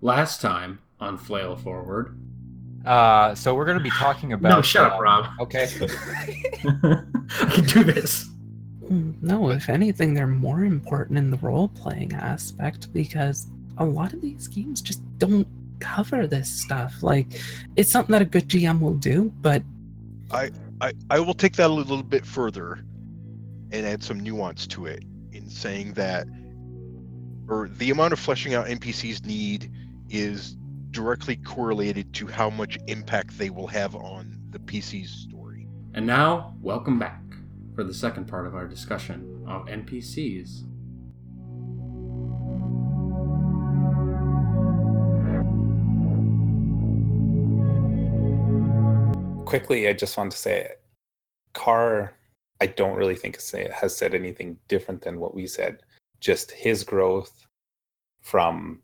Last time on Flail Forward. Uh, so we're going to be talking about. no, shut up, um, Rob. Okay. I can do this. Mm, No, if anything, they're more important in the role playing aspect because a lot of these games just don't cover this stuff. Like, it's something that a good GM will do, but I, I, I will take that a little bit further and add some nuance to it in saying that or the amount of fleshing out NPCs need is directly correlated to how much impact they will have on the PC's story. And now, welcome back for the second part of our discussion of NPCs. quickly, I just want to say, Carr, I don't really think say, has said anything different than what we said. Just his growth from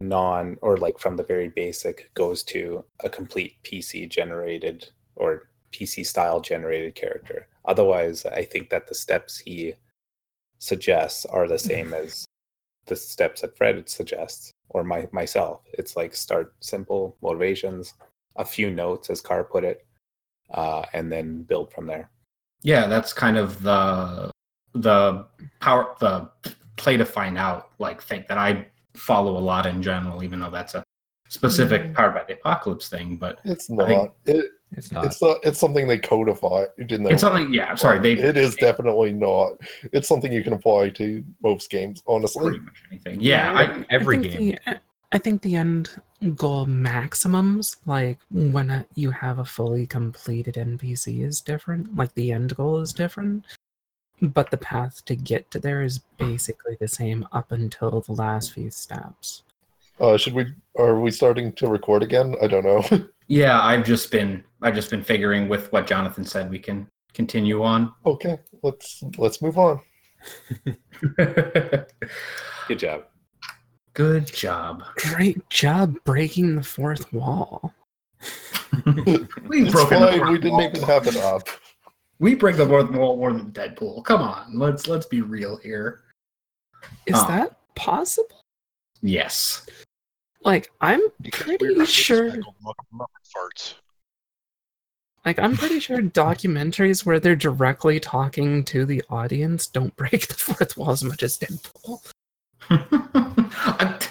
non or like from the very basic goes to a complete PC generated or PC style generated character. Otherwise, I think that the steps he suggests are the same as the steps that Fred suggests or my myself. It's like start simple motivations, a few notes, as Carr put it, uh, and then build from there. Yeah, that's kind of the the power the play to find out like thing that I follow a lot in general, even though that's a specific powered by the apocalypse thing. But It's not. think- It, It's not. it's not. It's something they codify. In their it's something. Yeah, I'm sorry. They It is definitely not. It's something you can apply to most games, honestly. pretty much anything. Yeah, I, Every I game. The, I think the end goal maximums, like when uh, you have a fully completed NPC, is different. Like the end goal is different, but the path to get to there is basically the same up until the last few steps. Uh, should we? Are we starting to record again? I don't know. yeah. I've just been I've just been figuring with what Jonathan said. We can continue on. okay, let's let's move on. Good job. Good job. Great job breaking the fourth wall. We've It's broken the fine. fourth We didn't wall. even have it up. We break the fourth wall more than Deadpool. Come on, let's let's be real here. Is Oh. that possible? Yes. Like I'm Because Pretty sure- recycled muck- muck farts. like I'm pretty sure documentaries where they're directly talking to the audience don't break the fourth wall as much as Deadpool.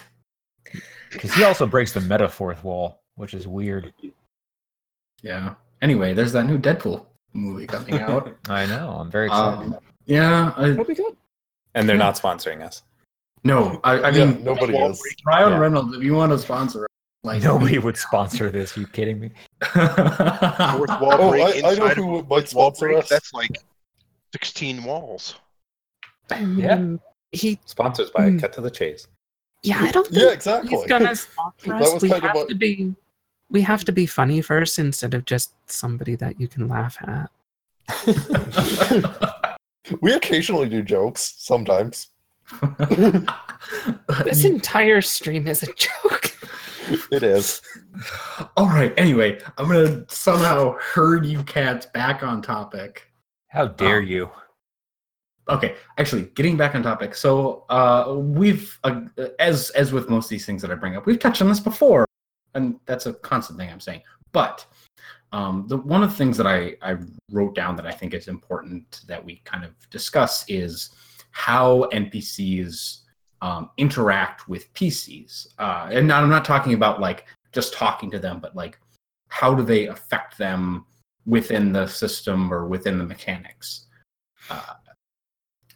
Because he also breaks the meta fourth wall, which is weird. yeah. Anyway, there's that new Deadpool movie coming out. I know. I'm very excited. um, yeah. I, That'll be good. And they're Yeah. not sponsoring us. no, I, I Yeah, mean, nobody is. Ryan Yeah. Reynolds, if you want to sponsor, us, like Nobody would sponsor this. Are you kidding me? Fourth wall Oh, break I, I know inside of who a might wall sponsor break, us. That's like 16 walls. Yeah. mean, he. Sponsors by Hmm. Cut to the Chase. Yeah, I don't think Yeah, exactly. he's gonna sponsor That us. was We kind of have what- to be. We have to be funny first instead of just somebody that you can laugh at. we occasionally do jokes sometimes. This entire stream is a joke. It is. All right. Anyway, I'm gonna somehow herd you cats back on topic. How dare Oh. you? Okay, actually, getting back on topic. So, uh, we've, uh, as as with most of these things that I bring up, we've touched on this before, and that's a constant thing I'm saying. But um, the one of the things that I I wrote down that I think is important that we kind of discuss is how NPCs um, interact with PCs, uh, and I'm not talking about like just talking to them, but like how do they affect them within the system or within the mechanics. Uh,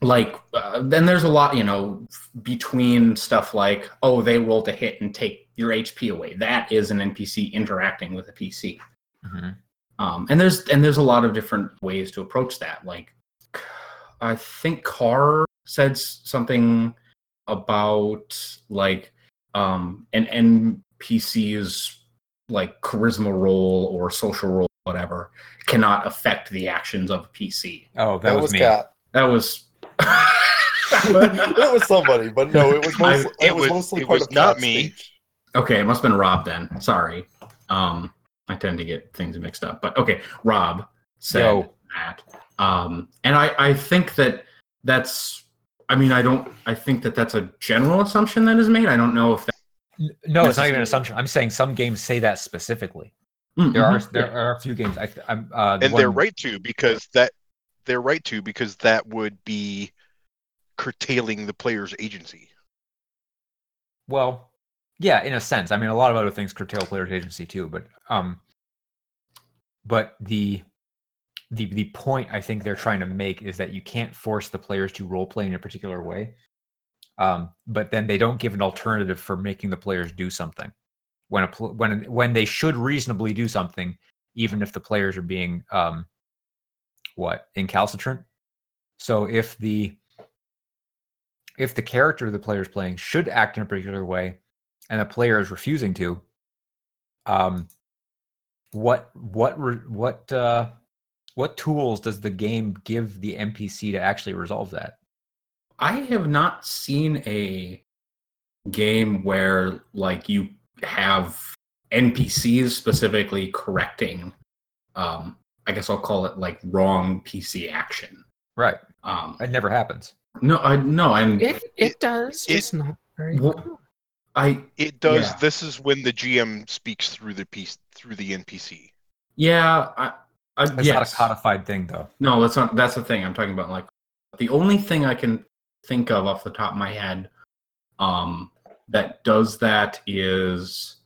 like uh, then there's a lot you know between stuff like oh they roll to hit and take your hp away that is an npc interacting with a pc Mhm. um, and there's and there's a lot of different ways to approach that like i think carr said something about like um an npc's like charisma roll or social roll whatever cannot affect the actions of a pc Oh, that, That, was, was me. Cat. that was it was somebody, but no, it was I- mostly, it, it was was- mostly it part was of not me. speech. Okay, it must have been Rob then. Sorry. Um, I tend to get things mixed up. But okay, Rob said Yo. that. Um, and I, I think that that's I mean, I don't I think that that's a general assumption that is made. I don't know if that No, it's not even an assumption. I'm saying some games say that specifically. Mm, There are mhm. there are a few games. I, I'm, uh, the and they're right to because that they're right to because that would be curtailing the player's agency. Well, yeah, in a sense. I mean, a lot of other things curtail players' agency too, but um, but the the the point I think they're trying to make is that you can't force the players to role play in a particular way. Um, but then they don't give an alternative for making the players do something when a when when they should reasonably do something, even if the players are being um, what incalcitrant. So if the if the character the player is playing should act in a particular way and the player is refusing to um what what what uh what tools does the game give the npc to actually resolve that I have not seen a game where like you have NPCs specifically correcting um I guess I'll call it like wrong PC action. right Um it never happens no I no I'm It it, It- does, it- just not very. Well, well. I It does. Yeah. This is when the GM speaks through the piece through the NPC. yeah, I, I it's yes. not a codified thing though No, that's not. That's the thing I'm talking about. Like the only thing I can think of off the top of my head, um, that does that is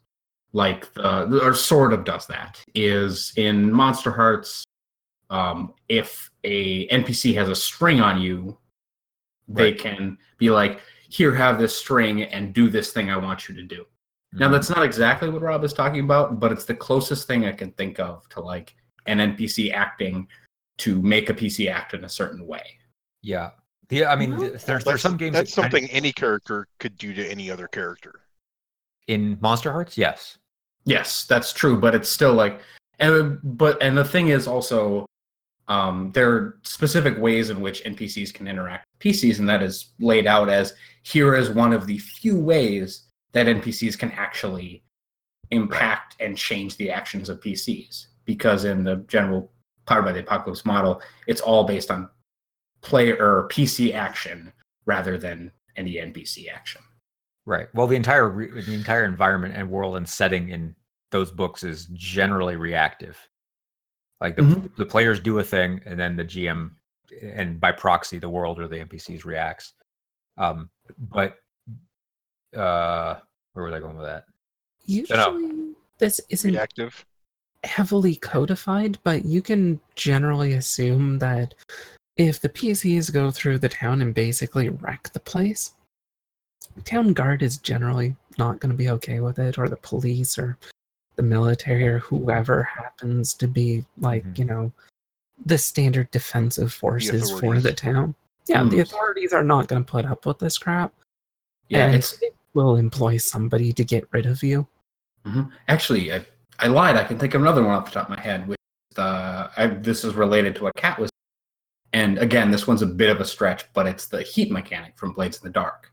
like the or sort of does that is in Monster Hearts. Um, if a NPC has a string on you, they Right. can be like, "Here, have this string and do this thing I want you to do." Now Mhm. that's not exactly what Rob is talking about, but it's the closest thing I can think of to like an NPC acting to make a PC act in a certain way. yeah yeah. i mean there's there's That's, some games that's that kind of- something any character could do to any other character. in monster hearts yes Yes, that's true, but it's still like and but and the thing is also um there are specific ways in which NPCs can interact with PCs and that is laid out as here is one of the few ways that NPCs can actually impact and change the actions of PCs because in the general powered by the apocalypse model it's all based on player or PC action rather than any NPC action. Right. Well the entire re- the entire environment and world and setting in those books is generally reactive. Like the, Mhm. the players do a thing and then the gm and by proxy the world or the npcs reacts. Um but uh where was i going with that? Usually, this isn't Reactive. heavily codified, but you can generally assume that if the PCs go through the town and basically wreck the place, town guard is generally not going to be okay with it, or the police, or the military, or whoever happens to be like, Mhm. you know, the standard defensive forces for the town. Yeah, the Mhm. authorities are not going to put up with this crap. Yeah, and it's they will employ somebody to get rid of you. Mhm. Actually, I, I lied. I can think of another one off the top of my head. Which uh, I, this is related to what Cat was. And again, this one's a bit of a stretch, but it's the heat mechanic from Blades in the Dark,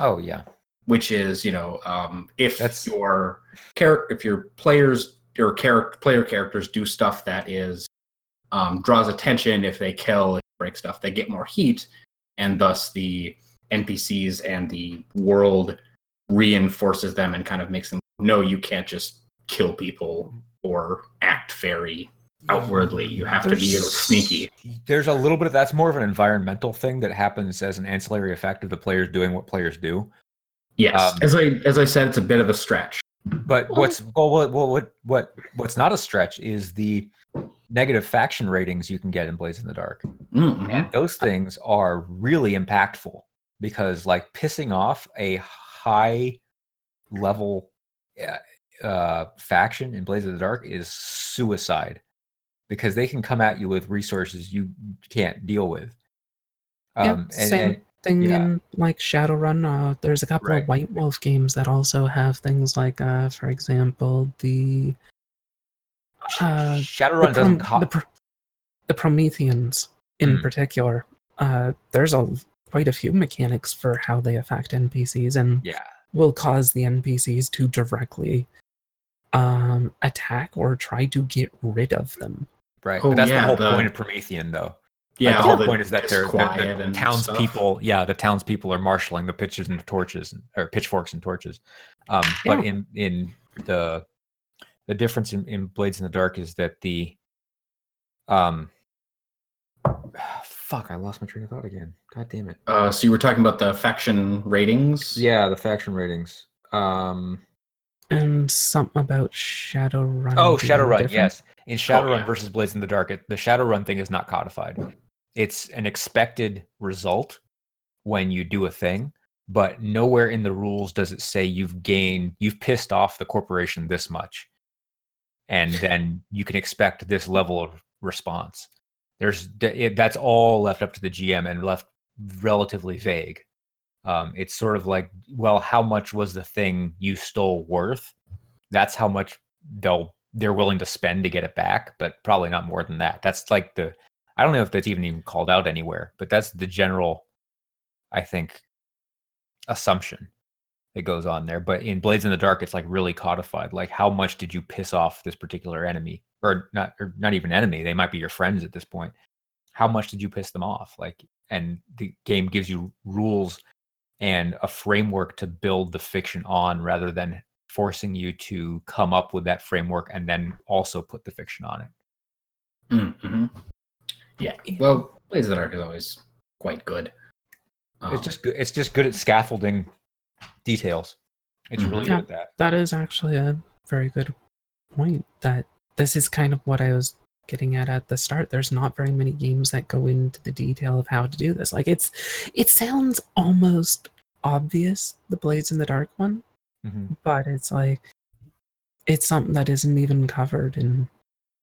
oh yeah. which is you know um, if That's- your character, if your players your character player characters do stuff that is um, draws attention, if they kill, break stuff, they get more heat, and thus the NPCs and the world reinforces them and kind of makes them know you can't just kill people or act very outwardly. You have to be sneaky. there's a little bit of that's more of an environmental thing that happens as an ancillary effect of the players doing what players do Yes, Um, as I as I said, it's a bit of a stretch. But what's well, what, what what what what's not a stretch is the negative faction ratings you can get in Blades in the Dark, Mhm. and those things are really impactful because like pissing off a high level uh, uh, faction in Blades of the Dark is suicide because they can come at you with resources you can't deal with. Yeah, Um, and, same and- thing yeah. in like Shadowrun. Uh, there's a couple Right. of White Wolf games that also have things like, uh, for example, the uh, the, Shadowrun doesn't Prom- the, Pro- the Prometheans in Hmm. particular. Uh, there's a quite a few mechanics for how they affect NPCs and yeah. will cause the NPCs to directly um, attack or try to get rid of them. Right. Oh, but that's yeah, the whole the- point of Promethean, though. Yeah, Like, the whole the point is that they're, the, the townspeople. Yeah, the townspeople are marshaling the pitches and the torches, or pitchforks and torches. Um, But in in the the difference in, in Blades in the Dark is that the um fuck, I lost my train of thought again. God damn it. Uh, so you were talking about the faction ratings. Yeah, the faction ratings. Um And something about Shadowrun. Oh, being Shadowrun, yes. In Shadowrun yeah. versus Blades in the Dark, it, the Shadowrun thing is not codified. It's an expected result when you do a thing, but nowhere in the rules does it say you've gained, you've pissed off the corporation this much, and then you can expect this level of response. There's it, that's all left up to the GM and left relatively vague. Um, it's sort of like, well, how much was the thing you stole worth? That's how much they'll they're willing to spend to get it back, but probably not more than that. That's like the I don't know if that's even even called out anywhere, but that's the general, I think, assumption that goes on there. But in Blades in the Dark, it's like really codified. Like how much did you piss off this particular enemy, or not, or not even enemy? They might be your friends at this point. How much did you piss them off? Like, and the game gives you rules and a framework to build the fiction on, rather than forcing you to come up with that framework and then also put the fiction on it. Mm-hmm. Yeah. Well, Blades of the Dark is always quite good. Um, it's just good. It's just good at scaffolding details. It's Mhm. really Yeah. good at that. That is actually a very good point. That this is kind of what I was getting at at the start. There's not very many games that go into the detail of how to do this. Like it's, it sounds almost obvious, the Blades in the Dark one, Mhm. but it's like, it's something that isn't even covered in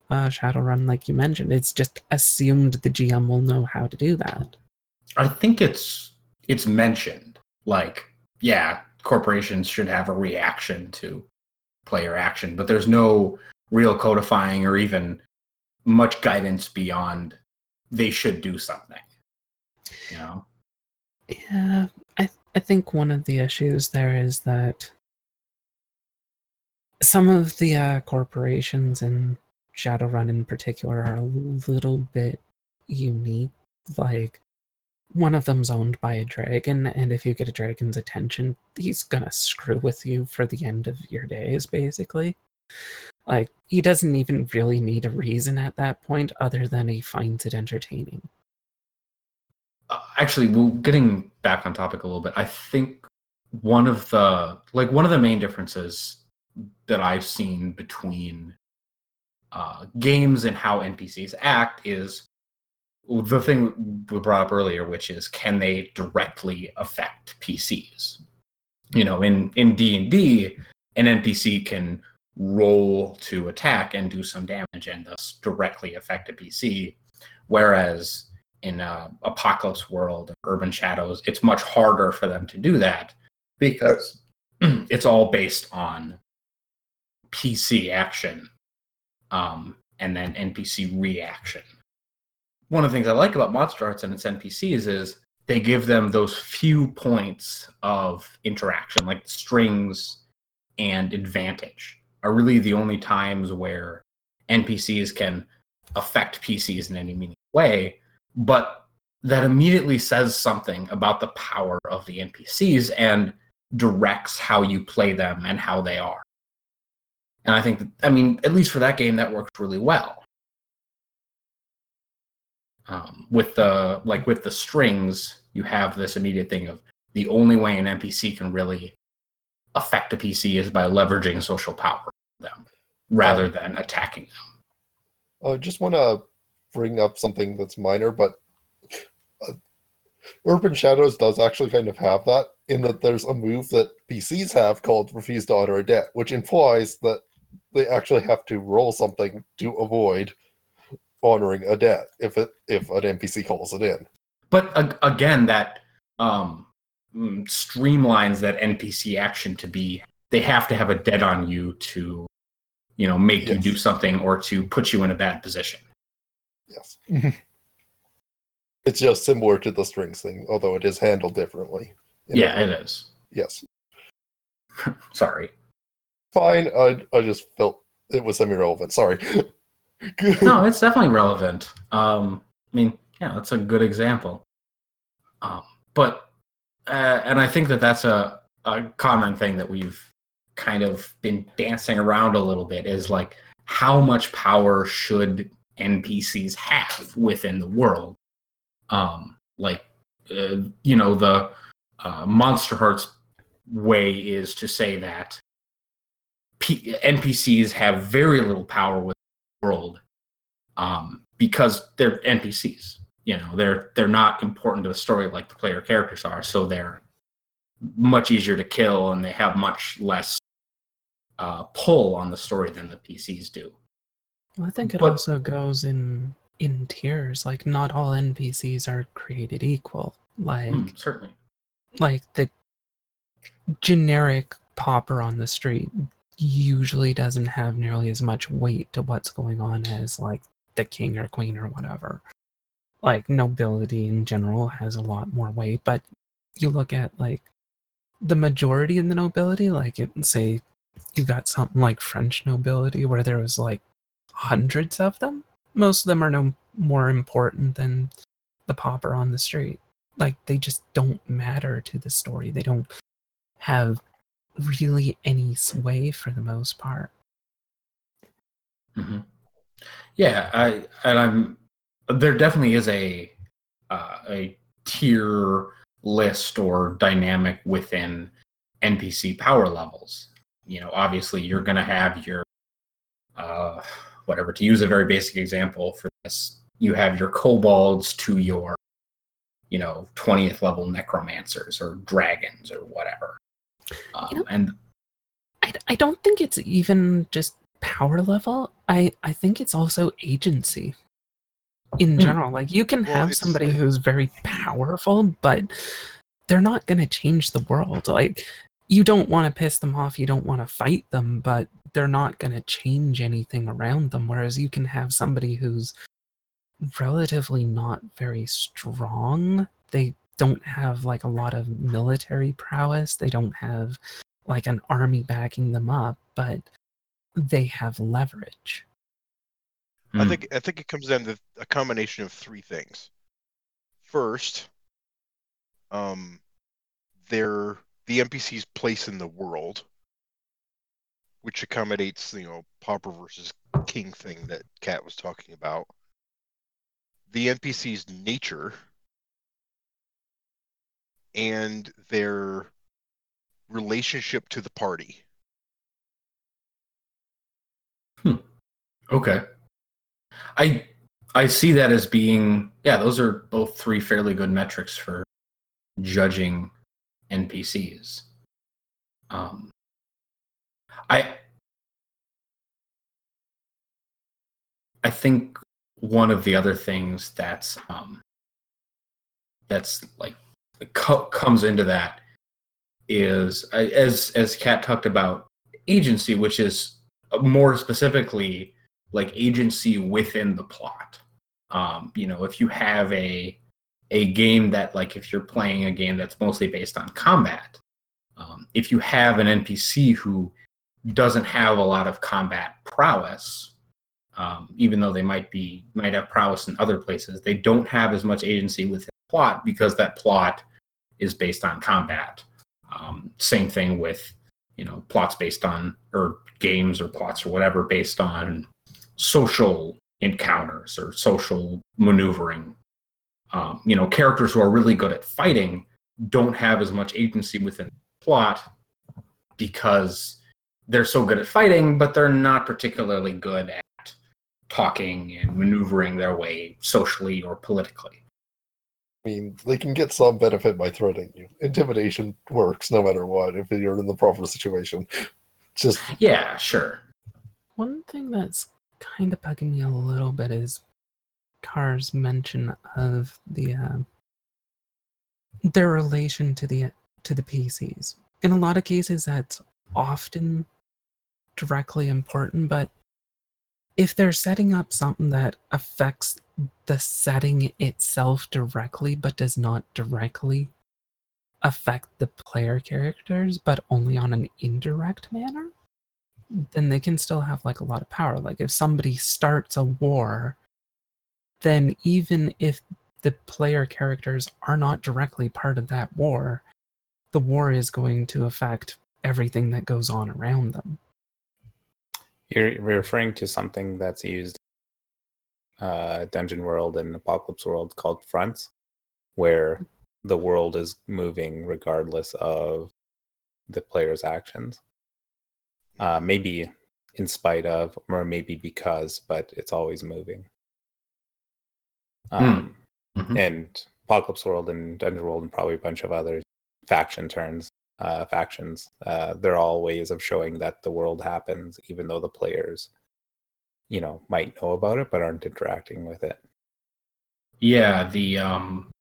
uh, Shadowrun, like you mentioned. It's just assumed the GM will know how to do that. I think it's it's mentioned like yeah, corporations should have a reaction to player action, but there's no real codifying or even much guidance beyond they should do something. You know. Yeah, I I think one of the issues there is that some of the uh, corporations in Shadowrun in particular are a little bit unique. Like one of them's owned by a dragon, and if you get a dragon's attention, he's gonna screw with you for the end of your days, basically. Like he doesn't even really need a reason at that point, other than he finds it entertaining. Uh, actually well getting back on topic a little bit i think one of the like one of the main differences that i've seen between uh, games and how npcs act is the thing we brought up earlier which is can they directly affect pcs you know in in d&d an npc can roll to attack and do some damage and thus directly affect a pc whereas in uh, apocalypse world urban shadows it's much harder for them to do that because it's all based on pc action um, and then npc reaction one of the things i like about Monster Hearts and its npcs is they give them those few points of interaction like strings and advantage are really the only times where npcs can affect pcs in any meaningful way but that immediately says something about the power of the NPCs and directs how you play them and how they are. And I think, I mean, at least for that game, that works really well. Um, with the like with the strings, you have this immediate thing of the only way an NPC can really affect a PC is by leveraging social power them rather than attacking them. I just want to bring up something that's minor, but uh, Urban Shadows does actually kind of have that in that there's a move that PCs have called Refuse to Honor a Debt, which implies that they actually have to roll something to avoid honoring a debt if it if an NPC calls it in. but ag- again that um mm, streamlines that npc action to be they have to have a debt on you to you know make you do something or to put you in a bad position Yes. it's just similar to the strings thing, although it is handled differently. yeah it is Yes. sorry Fine. I I just felt it was semi relevant. Sorry. no it's definitely relevant um i mean yeah, that's a good example. Um, but uh, and I think that that's a a common thing that we've kind of been dancing around a little bit is like how much power should NPCs have within the world? Um, like uh, you know the uh, Monster Hearts way is to say that P- NPCs have very little power with the world um, because they're NPCs. You know, they're they're not important to the story like the player characters are, so they're much easier to kill and they have much less uh, pull on the story than the PCs do. Well, I think it But- also goes in in tiers. Like not all NPCs are created equal. Like Hmm, certainly. like the generic popper on the street usually doesn't have nearly as much weight to what's going on as like the king or queen or whatever. Like nobility in general has a lot more weight, but you look at like the majority in the nobility, like it say you got something like French nobility where there was like hundreds of them. Most of them are no more important than the pauper on the street like they just don't matter to the story they don't have really any sway for the most part hmm Yeah, I and I'm there definitely is a uh, a tier list or dynamic within NPC power levels. You know, obviously you're going to have your uh, whatever. To use a very basic example for this, you have your kobolds to your you know 20th level necromancers or dragons or whatever. Um, You know- and I, I don't think it's even just power level. I i think it's also agency in Hmm. general. Like you can Well, have somebody who's very powerful but they're not going to change the world. Like you don't want to piss them off you don't want to fight them but they're not going to change anything around them. Whereas you can have somebody who's relatively not very strong they don't have like a lot of military prowess they don't have like an army backing them up but they have leverage I Hmm. think I think it comes down to a combination of three things. First, um, they're the NPC's place in the world, which accommodates you know pauper versus king thing that Kat was talking about. The NPC's nature and their relationship to the party. Okay. I I see that as being yeah, those are both three fairly good metrics for judging NPCs. Um I I think one of the other things that's um that's like co- comes into that is uh, as as Kat talked about agency, which is more specifically like agency within the plot. Um, you know, if you have a a game that like if you're playing a game that's mostly based on combat, um, if you have an NPC who doesn't have a lot of combat prowess, um, even though they might be might have prowess in other places, they don't have as much agency within plot because that plot is based on combat. Um, same thing with you know plots based on or games or plots or whatever based on social encounters or social maneuvering. Um, you know, characters who are really good at fighting don't have as much agency within the plot because they're so good at fighting, but they're not particularly good at talking and maneuvering their way socially or politically. I mean, they can get some benefit by threatening you. Intimidation works no matter what if you're in the proper situation. Just Yeah, sure. One thing that's kind of bugging me a little bit is Carr's mention of the uh, their relation to the to the PCs. In a lot of cases, that's often directly important, but if they're setting up something that affects the setting itself directly, but does not directly affect the player characters, but only on an indirect manner, then they can still have like a lot of power. Like if somebody starts a war, then even if the player characters are not directly part of that war, the war is going to affect everything that goes on around them. You're, referring to something that's used uh, Dungeon World and Apocalypse World called fronts, where the world is moving regardless of the player's actions. Uh, maybe in spite of, or maybe because, but it's always moving. Um, Mhm. And Apocalypse World and Dungeon World and probably a bunch of other faction turns, uh, factions. Uh, they're all ways of showing that the world happens, even though the players, you know, might know about it but aren't interacting with it. Yeah, the um,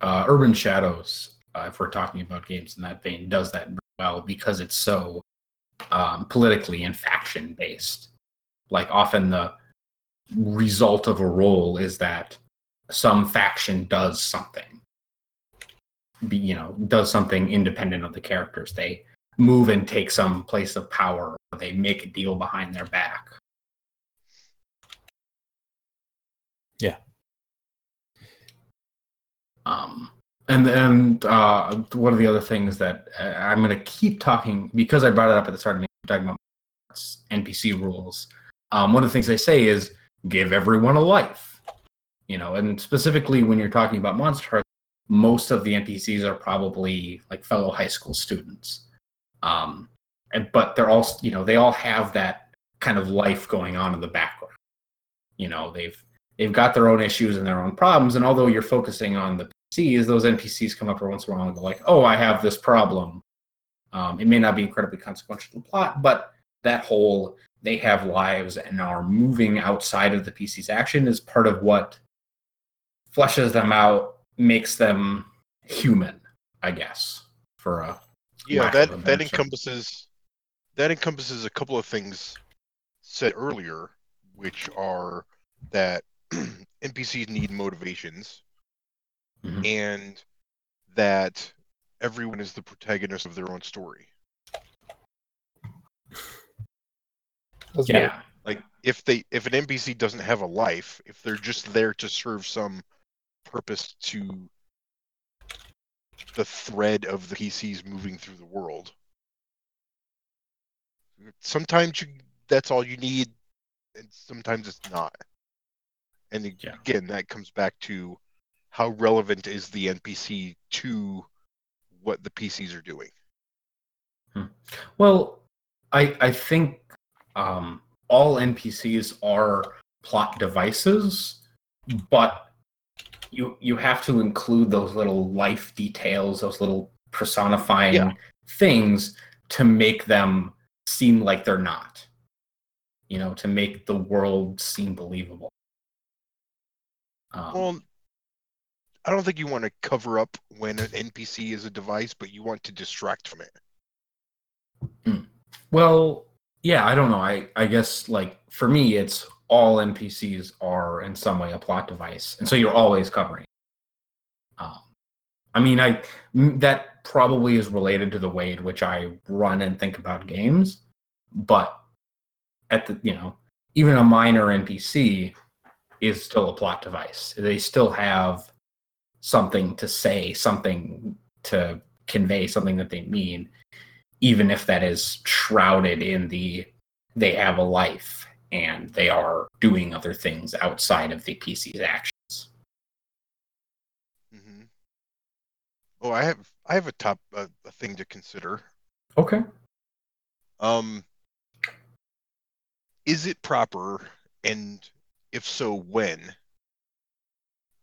uh, Urban Shadows, uh, if we're talking about games in that vein, does that well because it's so um, politically and faction based. Like often the result of a roll is that some faction does something. Be, you know, does something independent of the characters. They move and take some place of power. Or they make a deal behind their back. Yeah. Um, and then uh, one of the other things that uh, I'm going to keep talking because I brought it up at the start of the talking about NPC rules. Um, one of the things they say is give everyone a life. You know, and specifically when you're talking about Monster most of the NPCs are probably like fellow high school students. Um, and but they're all you know they all have that kind of life going on in the background. You know, they've they've got their own issues and their own problems, and although you're focusing on the PCs, those NPCs come up every once in a while and go like, "Oh, I have this problem." Um, it may not be incredibly consequential to the plot, but that whole they have lives and are moving outside of the PC's action is part of what fleshes them out, makes them human, I guess, for a yeah lack of a that that encompasses that encompasses a couple of things said earlier which are that npcs need motivations Mhm. and that everyone is the protagonist of their own story That's yeah. right. like if they if an npc doesn't have a life if they're just there to serve some purpose to the thread of the pcs moving through the world. Sometimes you that's all you need and sometimes it's not. And Yeah. again that comes back to how relevant is the npc to what the pcs are doing. Well, I I think um, all NPCs are plot devices, but you you have to include those little life details, those little personifying Yeah. things to make them seem like they're not. You know, to make the world seem believable. Um, well i don't think you want to cover up when an npc is a device but you want to distract from it Well, yeah, I don't know. I I guess like for me, it's all NPCs are in some way a plot device, and so you're always covering. Um, I mean, I that probably is related to the way in which I run and think about games, but at the you know even a minor NPC is still a plot device. They still have something to say, something to convey, something that they mean even if that is shrouded in the they have a life and they are doing other things outside of the PC's actions. Mm-hmm. oh i have i have a top uh, a thing to consider Okay. Um, is it proper, and if so, when,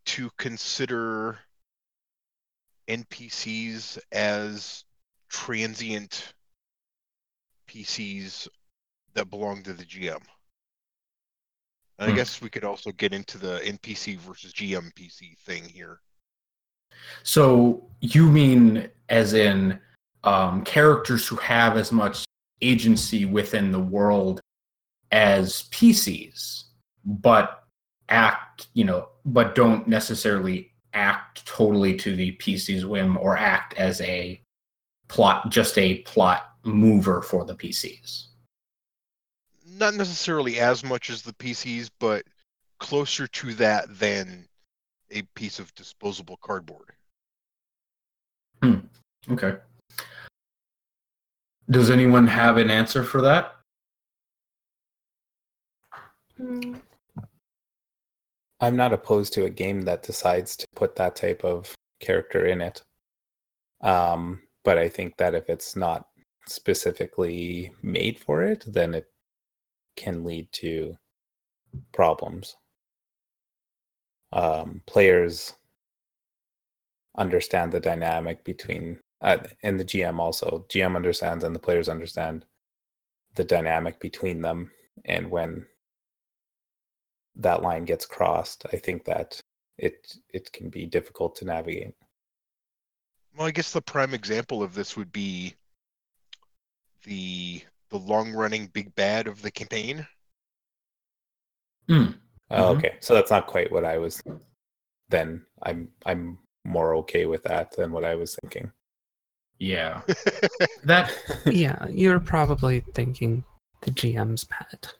to consider NPCs as transient PCs that belong to the GM? I Hmm. guess we could also get into the NPC versus GM PC thing here. So you mean as in um, characters who have as much agency within the world as PCs, but act, you know, but don't necessarily act totally to the PC's whim or act as a plot, just a plot mover for the PCs. Not necessarily as much as the PCs, but closer to that than a piece of disposable cardboard. Okay. Does anyone have an answer for that? I'm not opposed to a game that decides to put that type of character in it. Um, but I think that if it's not specifically made for it, then it can lead to problems. Um, players understand the dynamic between, uh, and the GM also. GM understands and the players understand the dynamic between them. And when that line gets crossed, I think that it it can be difficult to navigate. Well, I guess the prime example of this would be the the long running big bad of the campaign. Hmm. Oh, Mhm. okay, so that's not quite what I was. Then I'm I'm more okay with that than what I was thinking. Yeah. That yeah, you're probably thinking the GM's pet.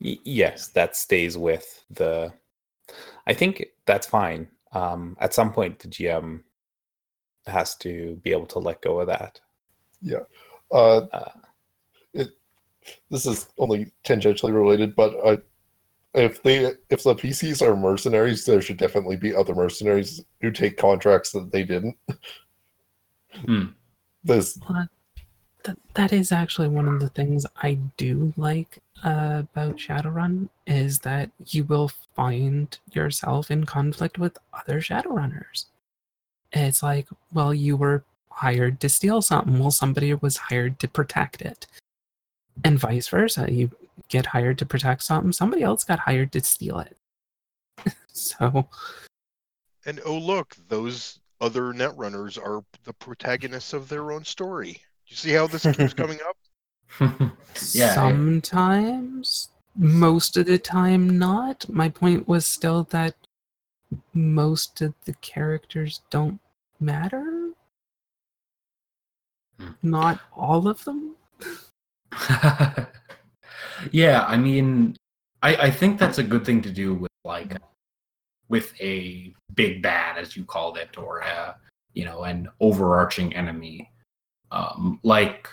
Y- yes, that stays with the. I think that's fine. Um, at some point, the GM has to be able to let go of that. Uh, Uh, it, this is only tangentially related, but uh, if they if the PCs are mercenaries, there should definitely be other mercenaries who take contracts that they didn't. Hmm. This Well, that, that is actually one of the things I do like uh, about Shadowrun is that you will find yourself in conflict with other Shadowrunners. It's like, well, you were hired to steal something, well, somebody was hired to protect it. And vice versa. You get hired to protect something, somebody else got hired to steal it. so, And oh look, those other netrunners are the protagonists of their own story. Do You see how this keeps coming up? Yeah, I- sometimes, most of the time, not. My point was still that most of the characters don't matter. Hmm. Not all of them. yeah, I mean, I, I think that's a good thing to do with like with a big bad, as you called it, or a, you know, an overarching enemy. Um, like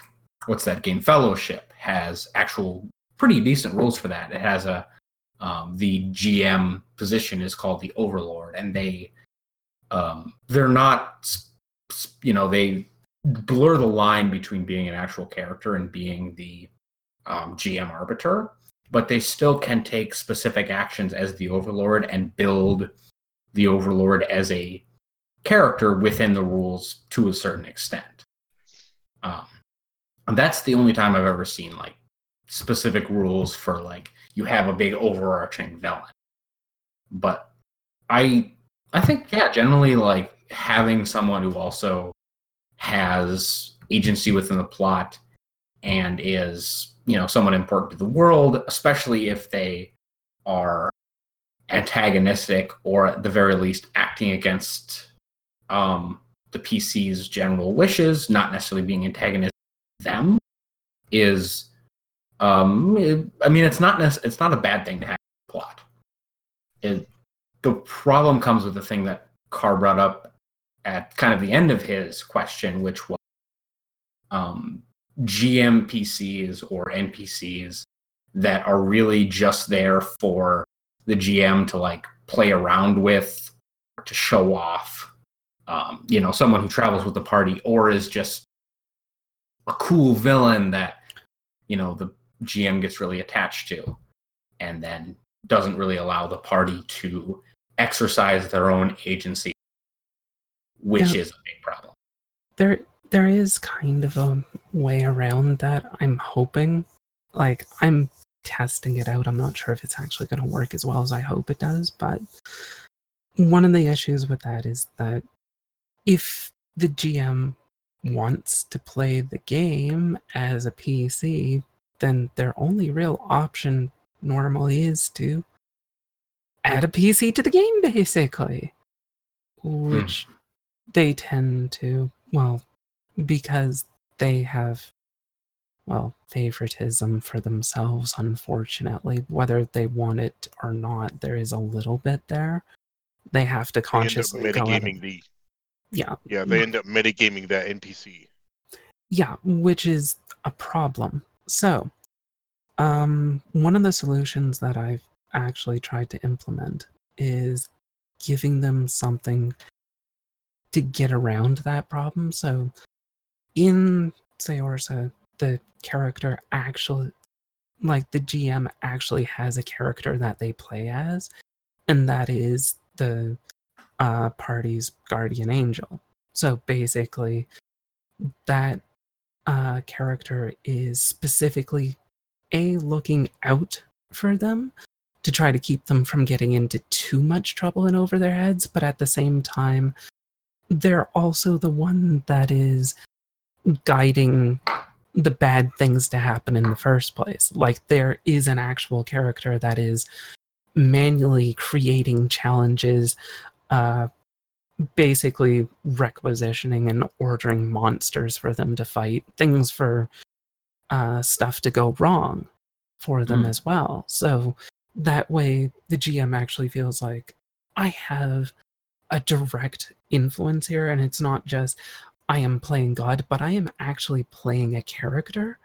what's that game? Fellowship has actual pretty decent rules for that. It has a um, the GM position is called the Overlord, and they um, they're not you know they blur the line between being an actual character and being the um, GM arbiter, but they still can take specific actions as the Overlord and build the Overlord as a character within the rules to a certain extent. Um, and that's the only time I've ever seen like specific rules for like you have a big overarching villain. But I I think yeah, generally like having someone who also has agency within the plot and is you know somewhat important to the world especially if they are antagonistic or at the very least acting against um, the pc's general wishes not necessarily being antagonistic to them is um it- i mean it's not it's not a bad thing to have a plot. It, the problem comes with the thing that carr brought up at kind of the end of his question which was um, GM PCs or NPCs that are really just there for the GM to like play around with, to show off. Um, you know, someone who travels with the party or is just a cool villain that you know the GM gets really attached to, and then doesn't really allow the party to exercise their own agency, which Yeah. is a big problem. There, there is kind of a way around that. I'm hoping. Like, I'm testing it out. I'm not sure if it's actually going to work as well as I hope it does. But one of the issues with that is that if the GM wants to play the game as a PC, then their only real option normally is to add a PC to the game, basically. Hmm. Which they tend to, well, because they have, well, favoritism for themselves, unfortunately. Whether they want it or not, there is a little bit there. They have to They consciously go out of- metagaming the Yeah, yeah, they end up metagaming that NPC. Yeah, which is a problem. So, um, one of the solutions that I've actually tried to implement is giving them something to get around that problem. So, in say Orsa, the character actually, like the GM actually has a character that they play as, and that is the uh, party's guardian angel. So basically, that uh, character is specifically a looking out for them to try to keep them from getting into too much trouble and over their heads, but at the same time, they're also the one that is guiding the bad things to happen in the first place. Like there is an actual character that is manually creating challenges, uh, basically requisitioning and ordering monsters for them to fight, things for uh, stuff to go wrong for them Mm. as well. So that way, the GM actually feels like I have a direct influence here, and it's not just I am playing God, but I am actually playing a character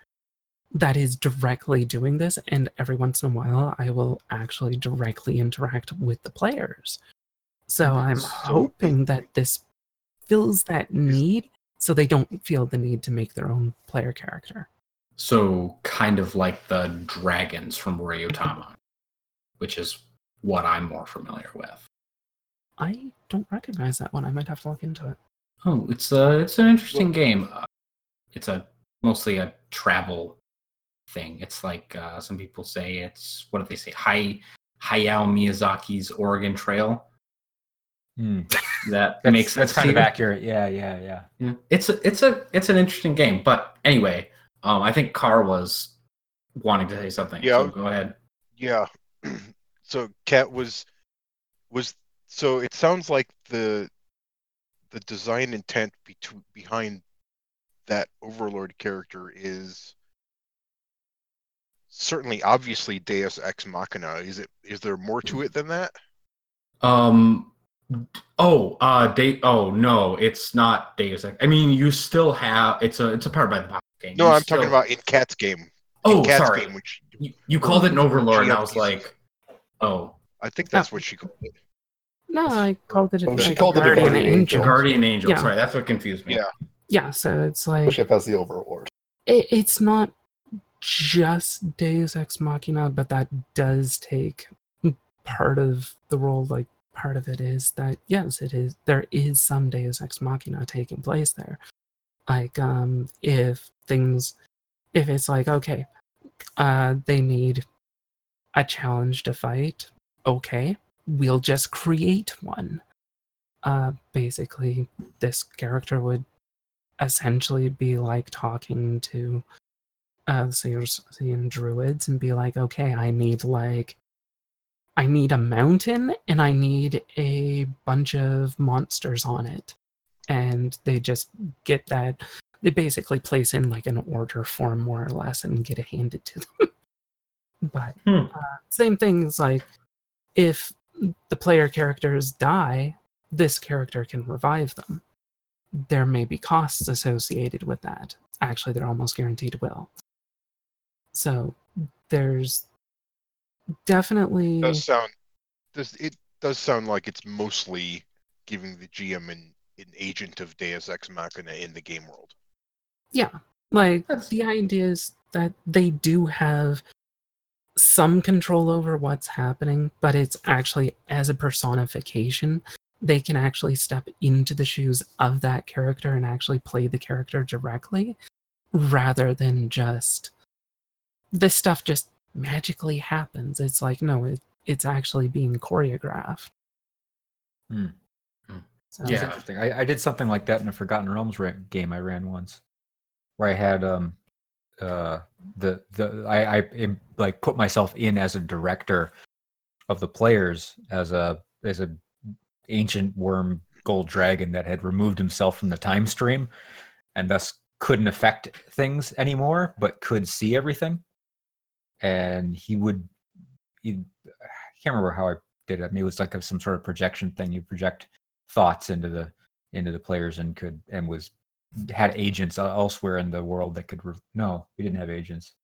that is directly doing this. And every once in a while, I will actually directly interact with the players. So I'm So- hoping that this fills that need so they don't feel the need to make their own player character. So kind of like the dragons from Ryutama, which is what I'm more familiar with. I don't recognize that one. I might have to look into it. Oh, it's a it's an interesting game. Uh, it's a mostly a travel thing. It's like uh, some people say it's what do they say? Hay Hayao Miyazaki's Oregon Trail. Hmm. That That's, makes that's sense. kind of you? accurate. Yeah, yeah, yeah. Yeah. It's a, it's a it's an interesting game. But anyway, um, I think Carr was wanting to say something. Yeah. So go ahead. Yeah. so Cat was was so it sounds like the the design intent behind that overlord character is certainly obviously Deus Ex Machina. Is it is there more to it than that? Um. Oh, uh, they. Oh no, it's not Deus Ex. I mean, you still have. It's a. It's a powered by the game. No, You I'm still- talking about in Cat's game. In Oh, Cat's sorry. game, which You, you called it an overlord, and I was like, oh, I think that's what she called it. No, I called it a, Oh, she like called it a guardian guardian angel. angel. guardian angel. Yeah. Sorry, that's what confused me. Yeah. Yeah, so it's like ship has the overlord. it, it's not just Deus Ex Machina, but that does take part of the role. Like part of it is that yes, it is there is some Deus Ex Machina taking place there. Like um, if things, if it's like okay, uh, they need a challenge to fight. Okay, we'll just create one. Uh, basically, this character would essentially be like talking to uh Seeing druids and be like, okay, I need like I need a mountain and I need a bunch of monsters on it. And they just get that they basically place in like an order form more or less and get it handed to them. but Hmm. uh, same things like if the player characters die, this character can revive them there may be costs associated with that. Actually, they're almost guaranteed will. So there's definitely does sound does it does sound like it's mostly giving the GM an, an agent of Deus Ex Machina in the game world. yeah, like That's- the idea is that they do have some control over what's happening, but it's actually as a personification, they can actually step into the shoes of that character and actually play the character directly rather than just this stuff just magically happens. It's like, no, it, it's actually being choreographed. So, That's Yeah. interesting. I, I did something like that in a Forgotten Realms ra- game I ran once, where I had um uh the the I I like put myself in as a director of the players as a as a ancient worm gold dragon that had removed himself from the time stream and thus couldn't affect things anymore but could see everything and he would he I can't remember how I projected. I mean, it was like some sort of projection thing. You project thoughts into the into the players and could and was had agents elsewhere in the world that could. Re- no, we didn't have agents.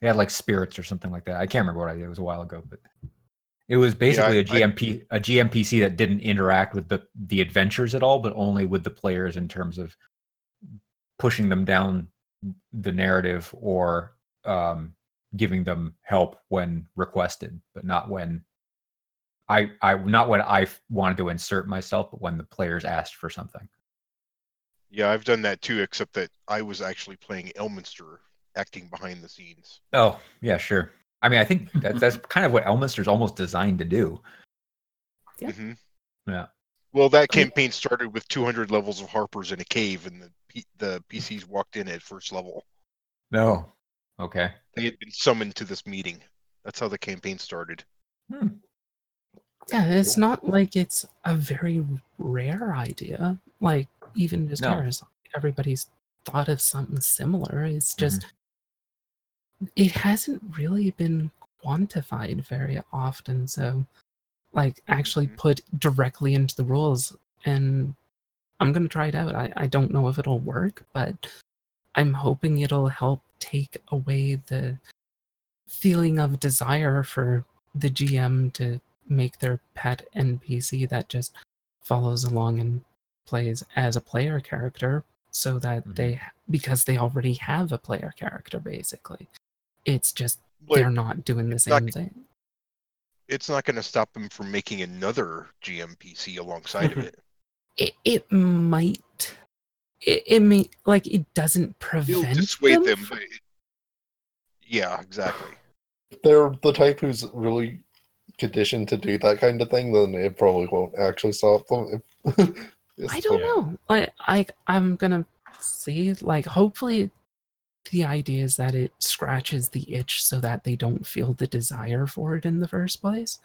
We had like spirits or something like that. I can't remember what I did. It was a while ago, but it was basically I- a GMP a GMPC that didn't interact with the the adventures at all, but only with the players in terms of pushing them down the narrative or um, giving them help when requested, but not when I I not when I wanted to insert myself, but when the players asked for something. Yeah, I've done that too, except that I was actually playing Elminster, acting behind the scenes. Oh yeah, sure. I mean, I think that, that's kind of what Elminster's almost designed to do. Yeah. hmm Yeah. Well, that campaign started with 200 levels of Harpers in a cave, and the P- the PCs walked in at first level. No. Okay. They had been summoned to this meeting. That's how the campaign started. Hmm. Yeah, it's not like it's a very rare idea. Like even just No. ours, everybody's thought of something similar. It's just it hasn't really been quantified very often. So, like actually Mhm. put directly into the rules, and I'm gonna try it out. I I don't know if it'll work, but I'm hoping it'll help take away the feeling of desire for the GM to make their pet NPC that just follows along and plays as a player character so that Mhm. they because they already have a player character basically it's just But they're not doing the it's not- same thing it's not going to stop them from making another GMPC alongside of it. it, it might it, it may like it doesn't It'll prevent dissuade them, them. from- but it- yeah, exactly. If they're the type who's really conditioned to do that kind of thing, then it probably won't actually stop them. It's I don't the- know. Like, I, I'm gonna see. Like, hopefully, the idea is that it scratches the itch so that they don't feel the desire for it in the first place.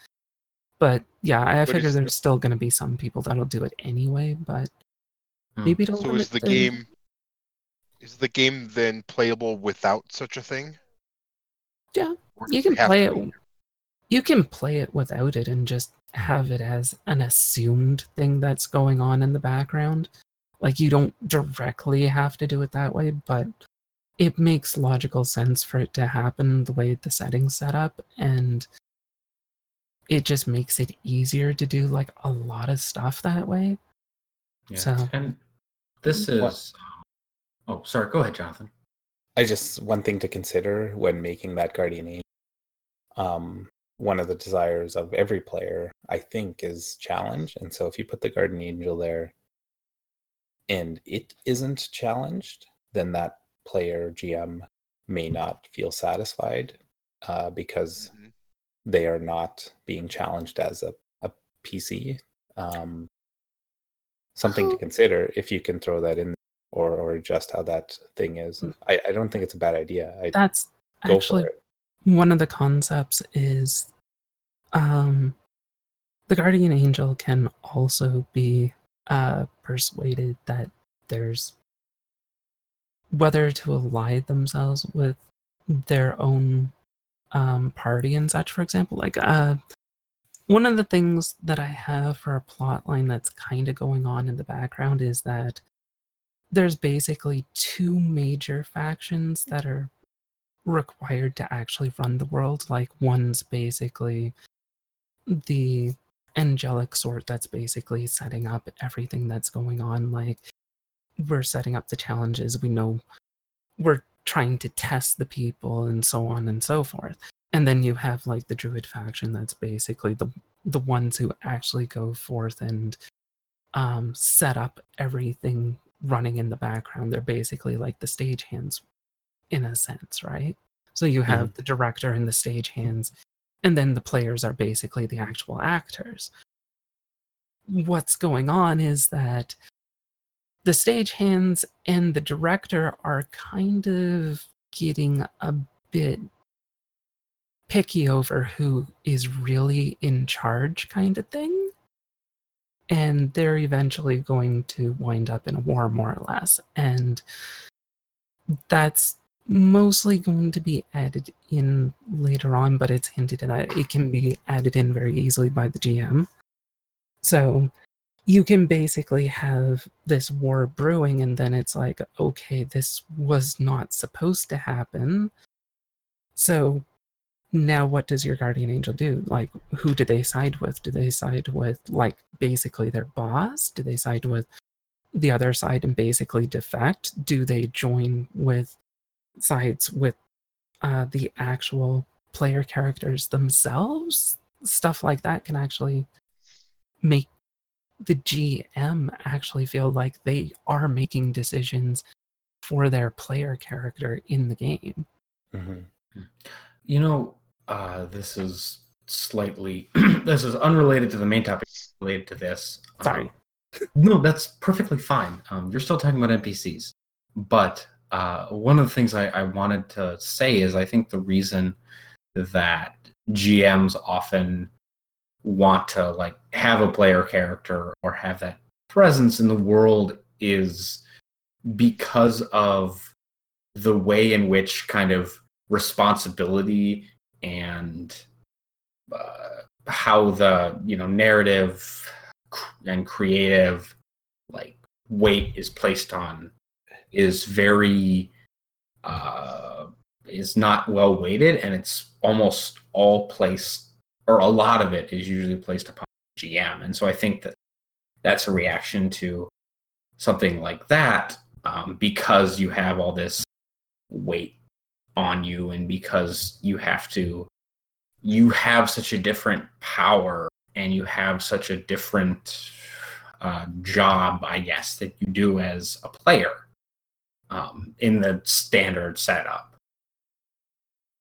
But yeah, I But figure is- there's still gonna be some people that'll do it anyway. But Hmm. maybe it'll. So is the game is the game then playable without such a thing? Yeah, Or you can play to it. Be- You can play it without it and just have it as an assumed thing that's going on in the background. Like you don't directly have to do it that way, but it makes logical sense for it to happen the way the settings set up and it just makes it easier to do like a lot of stuff that way. Yeah. So- And this What- is. Oh, sorry. Go ahead, Jonathan. I just one thing to consider when making that guardian angel. Um, one of the desires of every player, I think, is challenge. And so if you put the guardian angel there and it isn't challenged, then that player GM may not feel satisfied uh, because Mhm. they are not being challenged as a, a PC. Um, something to Oh. consider if you can throw that in or, or adjust how that thing is. Mm. I, I don't think it's a bad idea. I That's go actually for it. One of the concepts is um the guardian angel can also be uh persuaded that there's whether to ally themselves with their own um party and such. For example like uh one of the things that i have for a plot line that's kind of going on in the background is that there's basically two major factions that are required to actually run the world. Like one's basically the angelic sort that's basically setting up everything that's going on. Like we're setting up the challenges. We know we're trying to test the people and so on and so forth. And then you have like the druid faction that's basically the the ones who actually go forth and um, set up everything running in the background. They're basically like the stagehands in a sense, right? So you have mm-hmm. the director and the stagehands, and then the players are basically the actual actors. What's going on is that the stagehands and the director are kind of getting a bit picky over who is really in charge, kind of thing. And they're eventually going to wind up in a war, more or less. And that's mostly going to be added in later on, but it's hinted at it can be added in very easily by the GM. So you can basically have this war brewing, and then it's like, okay, this was not supposed to happen. So now what does your guardian angel do? Like, who do they side with? Do they side with, like, basically their boss? Do they side with the other side and basically defect? Do they join with sides with uh, the actual player characters themselves? Stuff like that can actually make the GM actually feel like they are making decisions for their player character in the game. Mhm. You know, uh, this is slightly this is unrelated to the main topic, related to this. Sorry. Um, no, that's perfectly fine. Um, you're still talking about NPCs, but uh, one of the things I, I wanted to say is I think the reason that GMs often want to like have a player character or have that presence in the world is because of the way in which kind of responsibility and uh, how the you know narrative and creative like weight is placed on is very uh is not well weighted and it's almost all placed or a lot of it is usually placed upon gm and so i think that that's a reaction to something like that um, because you have all this weight on you and because you have to you have such a different power and you have such a different uh, job i guess that you do as a player um, in the standard setup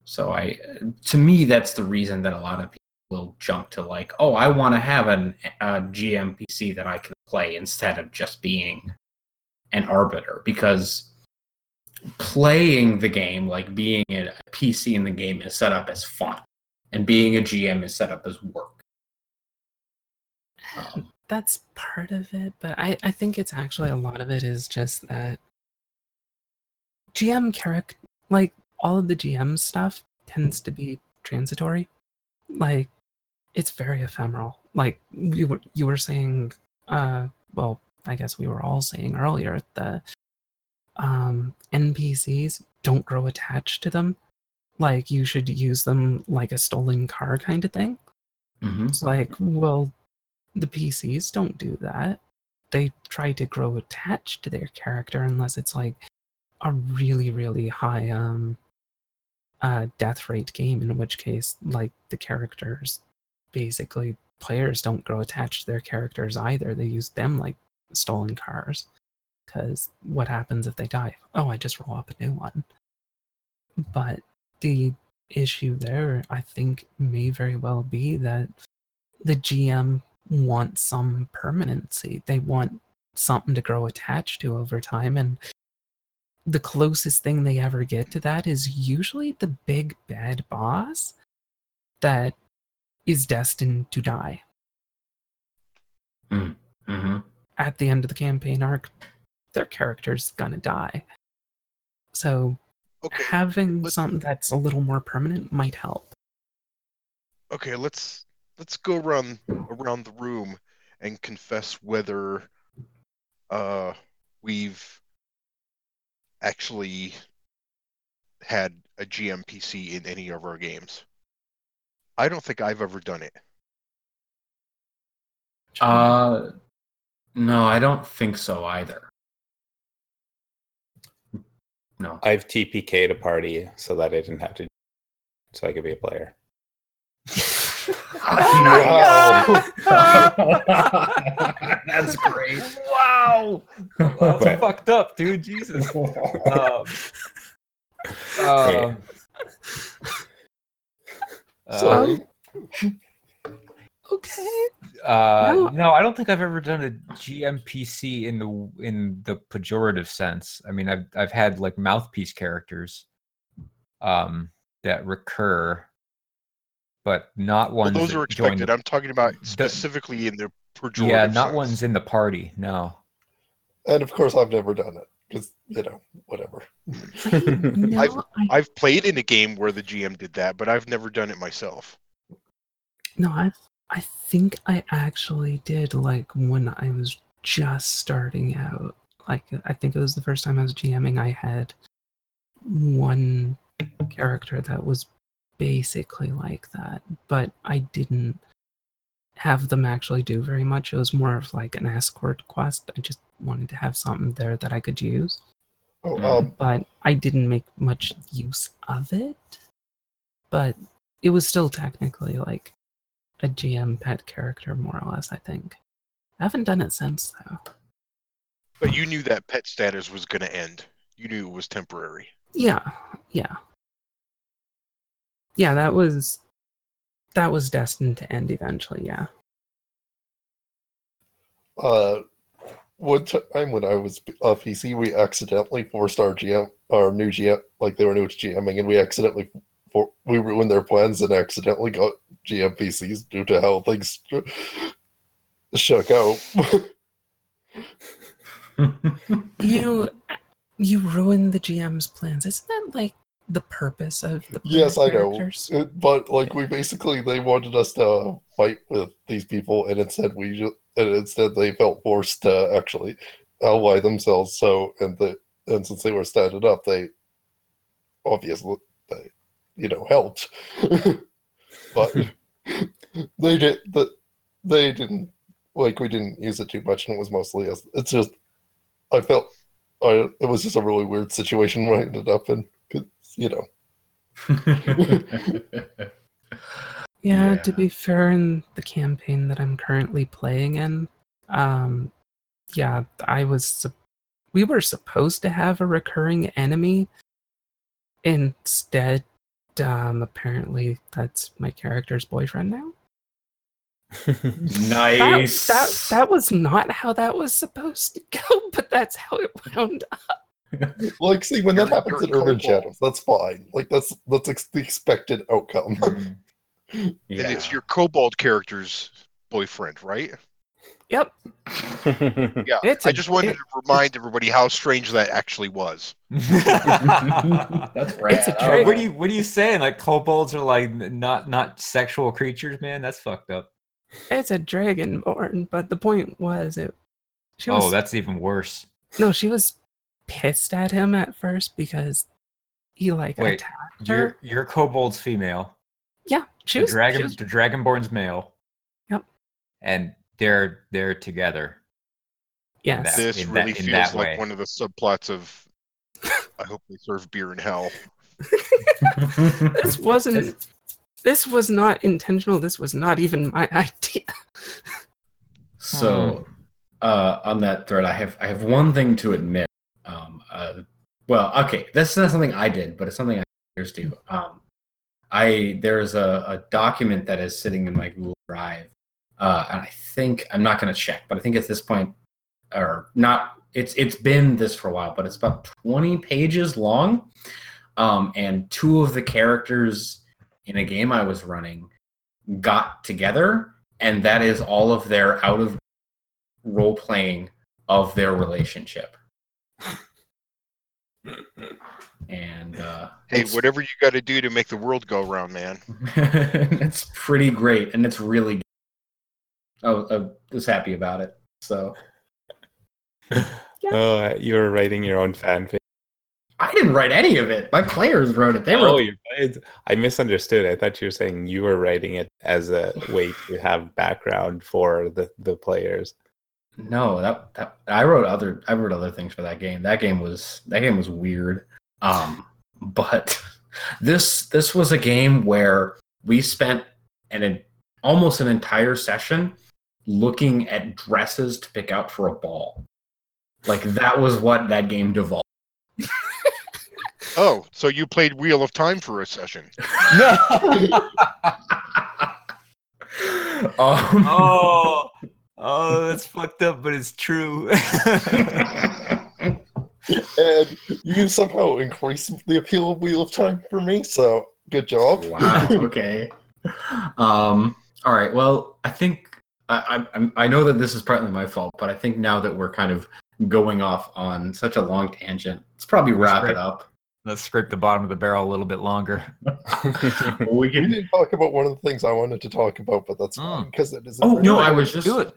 so i to me that's the reason that a lot of people will jump to like oh i want to have an a gmpc that i can play instead of just being an arbiter because playing the game, like being a PC in the game, is set up as fun, and being a GM is set up as work. Um, That's part of it, but I, I think it's actually a lot of it is just that GM character, like all of the GM stuff, tends to be transitory. Like it's very ephemeral. Like you were you were saying, uh, well, I guess we were all saying earlier that um, NPCs don't grow attached to them. Like you should use them like a stolen car kind of thing. mhm. It's like, well, the PCs don't do that. They try to grow attached to their character unless it's like a really, really high um uh death rate game, in which case like the characters basically players don't grow attached to their characters either. They use them like stolen cars. Because what happens if they die? Oh, I just roll up a new one. But the issue there, I think, may very well be that the GM wants some permanency. They want something to grow attached to over time. And the closest thing they ever get to that is usually the big bad boss that is destined to die Mhm. at the end of the campaign arc. Their character's gonna die. So Okay. having let's- something that's a little more permanent might help. Okay, let's let's go around around the room and confess whether uh we've actually had a GMPC in any of our games. I don't think I've ever done it. Uh, no, I don't think so either. No. I've TPK'd a party so that I didn't have to, so I could be a player. Wow. That's great. Wow, that's But- fucked up, dude. Jesus. Um, um, uh, Sorry. Okay. Uh, No. no, I don't think I've ever done a GMPC in the in the pejorative sense. I mean, I've I've had like mouthpiece characters, um, that recur, but not Well, those that are expected. the- I'm talking about specifically in the pejorative yeah, not sense. ones in the party. No. And of course, I've never done it. because you know whatever. no, I've- I, I've played in a game where the GM did that, but I've never done it myself. no, I I think I actually did like when I was just starting out. Like I think it was the first time I was GMing. I had one character that was basically like that, but I didn't have them actually do very much. It was more of like an escort quest. I just wanted to have something there that I could use. Oh, Mhm. um, but I didn't make much use of it. But it was still technically like a GM pet character, more or less, I think. I haven't done it since, though. But you knew that pet status was going to end. You knew it was temporary. Yeah, yeah. Yeah, that was that was destined to end eventually, yeah. uh, one time when I was a PC, we accidentally forced our GM, our new GM, like they were new to GMing, and we accidentally for, we ruined their plans and accidentally got GM PCs due to how things shook out. You you ruined the GM's plans. Isn't that like the purpose of the yes, I player know. It- but like we basically they wanted us to fight with these people, and instead we ju- and instead they felt forced to actually ally themselves. So and the and since they were standing up, they obviously they you know helped, but they did the they didn't like we didn't use it too much, and it was mostly as it's just I felt I it was just a really weird situation where I ended up in 'cause, you know. Yeah, Yeah. to be fair, in the campaign that I'm currently playing in, um, yeah, I was. We were supposed to have a recurring enemy. Instead, um, apparently that's my character's boyfriend now. That, nice. that that was not how that was supposed to go, but that's how it wound up. Like, see, when that happens in you're Urban Shadows, that's fine. Like, that's that's ex- the expected outcome. Mhm. And it's your kobold character's boyfriend, right? Yep, Yeah. It's I a- just wanted it- to remind everybody how strange that actually was. That's right. It's a Uh, what are you what are you saying? Like kobolds are like not not sexual creatures, man? That's fucked up. it's a dragonborn, but the point was it. She was Oh, that's even worse. No, she was pissed at him at first because he like Wait, attacked Your her. your kobold's female. Yeah, she the was. dragon she was- the dragonborn's male. Yep. And they're they're together. yes. that- This in that- really in feels that like way. one of the subplots of I hope they serve beer in hell. this wasn't. This was not intentional. This was not even my idea. So, uh, on that thread, I have I have one thing to admit. Uh, well, okay, that's not something I did, but it's something I others do. Um, I there's a, a document that is sitting in my Google Drive, uh, and I think I'm not going to check, but I think at this point, or not, it's it's been this for a while, but it's about 20 pages long, um, and two of the characters in a game I was running got together and that is all of their out of role playing of their relationship. and uh, Hey, whatever you got to do to make the world go round, man. it's pretty great, and it's really. Good. Oh, I was happy about it. So Oh, you were writing your own fanfic. I didn't write any of it. My players wrote it. They were. Oh, wrote. you it's- I misunderstood. I thought you were saying you were writing it as a way to have background for the, the players. No, that, that I wrote other. I wrote other things for that game. That game was that game was weird. Um, but this this was a game where we spent an, an almost an entire session looking at dresses to pick out for a ball. Like that was what that game devolved. Oh, so you played Wheel of Time for a session. No. um, oh. Oh, that's fucked up, but it's true. and you somehow increased the appeal of Wheel of Time for me, so good job. wow. Okay. Um. All right. Well, I think I, I I'm- I know that this is partly my fault, but I think now that we're kind of going off on such a long tangent. Let's probably wrap great. it up. Let's scrape the bottom of the barrel a little bit longer. we We can. didn't talk about one of the things I wanted to talk about, but that's fine Mm. because it is. Oh no, I was just. Do it.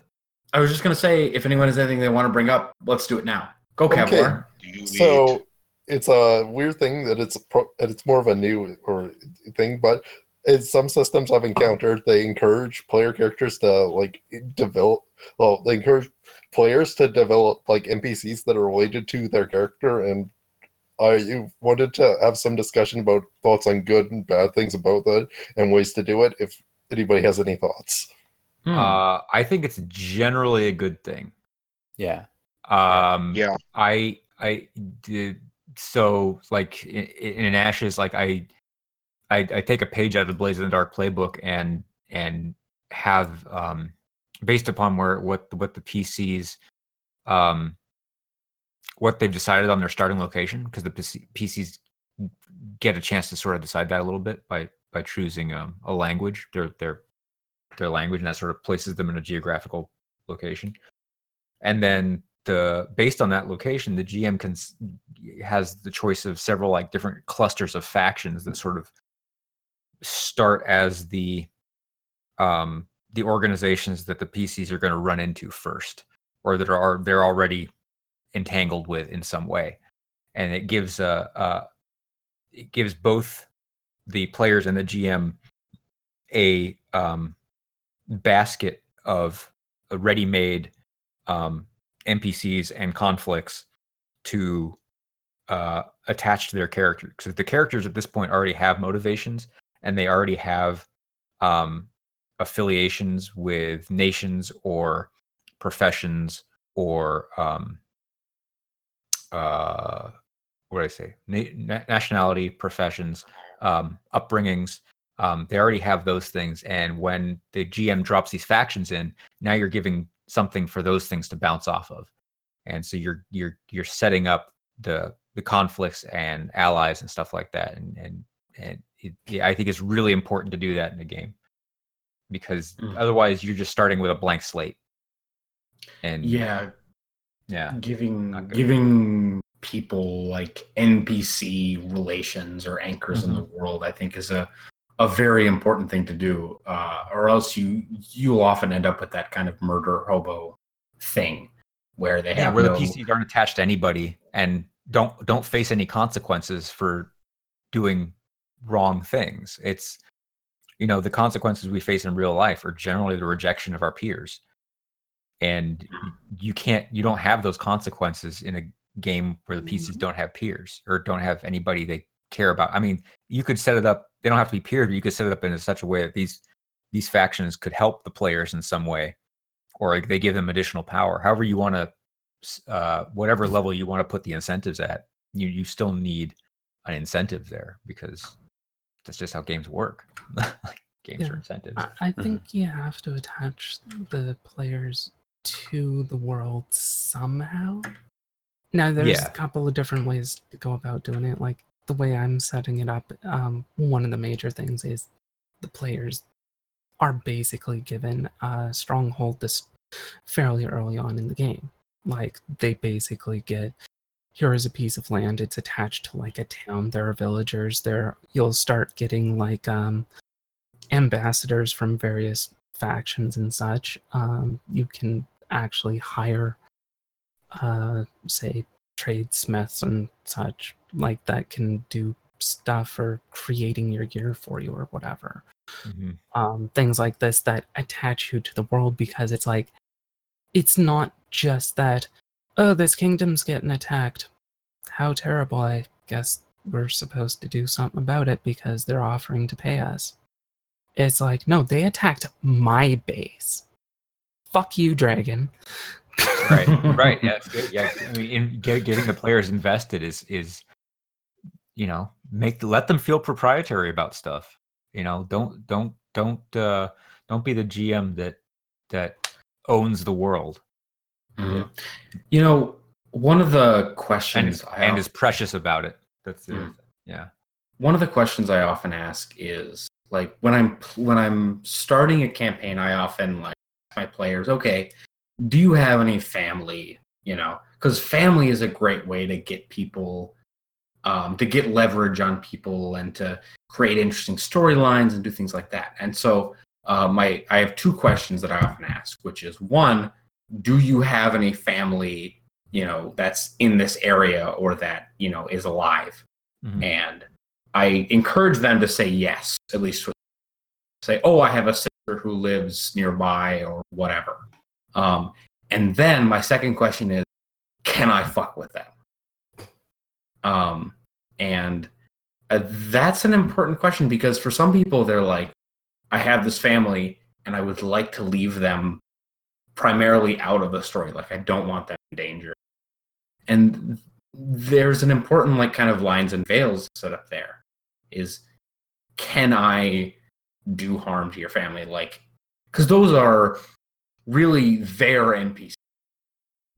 I was just gonna say, if anyone has anything they want to bring up, let's do it now. Go, Okay. Kevlar. Do you So it's a weird thing that it's pro- that it's more of a new or thing, but as some systems I've encountered, they encourage player characters to like develop. Well, they encourage players to develop like NPCs that are related to their character, and I wanted to have some discussion about thoughts on good and bad things about that and ways to do it. If anybody has any thoughts, Hmm. Uh, I think it's generally a good thing. Yeah. Um, Yeah. I I did so like in, in Ashes, like I, I I take a page out of the Blades in the Dark playbook and and have um based upon where what what the PCs um what they've decided on their starting location because the PC, PCs get a chance to sort of decide that a little bit by by choosing um, a language their their their language and that sort of places them in a geographical location. And then the based on that location the gm can has the choice of several like different clusters of factions that sort of start as the um the organizations that the pcs are going to run into first or that are they're already entangled with in some way. And it gives a, a it gives both the players and the gm a um basket of uh, ready-made um, NPCs and conflicts to uh, attach to their character. Because the characters at this point already have motivations and they already have um, affiliations with nations or professions or um, uh, what did I say? Na- nationality, professions, um, upbringings. Um, they already have those things, and when the GM drops these factions in, now you're giving something for those things to bounce off of, and so you're you're you're setting up the the conflicts and allies and stuff like that, and and and it, yeah, I think it's really important to do that in the game because Mm. otherwise you're just starting with a blank slate. And yeah, yeah, giving giving people like NPC relations or anchors in the Mm-hmm. world, I think, is a a very important thing to do, uh, or else you you'll often end up with that kind of murder hobo thing where they yeah, have where no, the PCs aren't attached to anybody and don't don't face any consequences for doing wrong things. It's you know the consequences we face in real life are generally the rejection of our peers, and you can't you don't have those consequences in a game where the PCs don't have peers or don't have anybody they care about. I mean, you could set it up. They don't have to be peers, but you could set it up in such a way that these these factions could help the players in some way, or like they give them additional power. However, you want to, uh, whatever level you want to put the incentives at, you you still need an incentive there because that's just how games work. games Yeah. are incentives. I, I think you have to attach the players to the world somehow. Now, there's Yeah. a couple of different ways to go about doing it. Like the way I'm setting it up, um, one of the major things is the players are basically given a stronghold this fairly early on in the game. Like they basically get here is a piece of land. It's attached to like a town. There are villagers there. You'll start getting like um ambassadors from various factions and such. Um, you can actually hire, uh, say, tradesmiths and such like that can do stuff for creating your gear for you or whatever. Mhm. Um, things like this that attach you to the world because it's like, it's not just that, oh, this kingdom's getting attacked. How terrible. I guess we're supposed to do something about it because they're offering to pay us. It's like, no, they attacked my base. Fuck you, dragon. right right yeah it's good. yeah i mean in, get, getting the players invested is is you know make let them feel proprietary about stuff you know don't don't don't uh don't be the gm that that owns the world Mhm. You know, one of the and questions I and al- is precious about it that's the other Mm. thing. yeah one of the questions I often ask is like when I'm when I'm starting a campaign, I often like my players, okay, do you have any family? You know, because family is a great way to get people um, to get leverage on people and to create interesting storylines and do things like that. And so uh, my I have two questions that I often ask, which is one, do you have any family, you know, that's in this area or that, you know, is alive? Mhm. And I encourage them to say yes, at least say, oh, I have a sister who lives nearby or whatever. Um, and then my second question is, can I fuck with them? Um, and uh, that's an important question because for some people, they're like, I have this family and I would like to leave them primarily out of the story. Like, I don't want them in danger. And there's an important, like, kind of lines and veils set up there is can I do harm to your family? Like, because those are really their NPCs.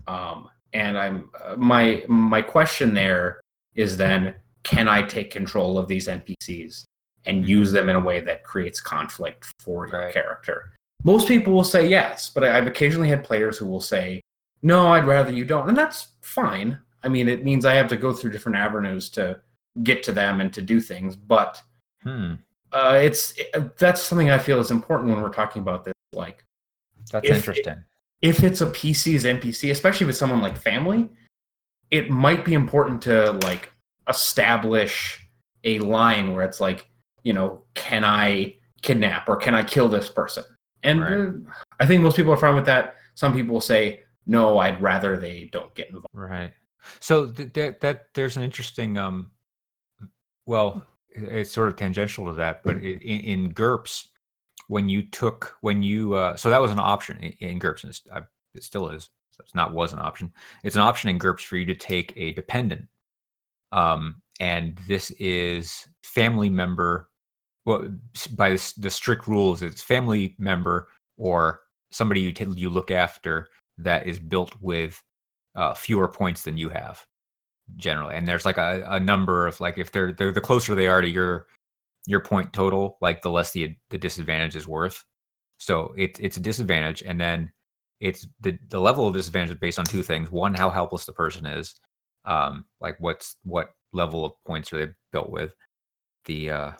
Um, and I'm uh, my my question there is then can I take control of these NPCs and use them in a way that creates conflict for your Right. character? Most people will say yes, but I've occasionally had players who will say no, I'd rather you don't, and that's fine. I mean, it means I have to go through different avenues to get to them and to do things, but Hmm. uh, it's it, that's something I feel is important when we're talking about this. Like, That's If- interesting. if it's a PC's NPC, especially with someone like family, it might be important to like establish a line where it's like, you know, can I kidnap or can I kill this person? And Right. uh, I think most people are fine with that. Some people will say, no, I'd rather they don't get involved. Right. So th- that that there's an interesting um well, it's sort of tangential to that, but i- in, in GURPS when you took when you uh so that was an option in, in GURPS and it's, I, it still is. It's not was an option. It's an option in GURPS for you to take a dependent. Um and this is family member well by this, the strict rules it's family member or somebody you t- you look after that is built with uh, fewer points than you have generally and there's like a, a number of like if they're, they're the closer they are to your your point total like the less the the disadvantage is worth so it, it's a disadvantage and then it's the the level of disadvantage is based on two things. One how helpless the person is um like what's what level of points are they built with? The uh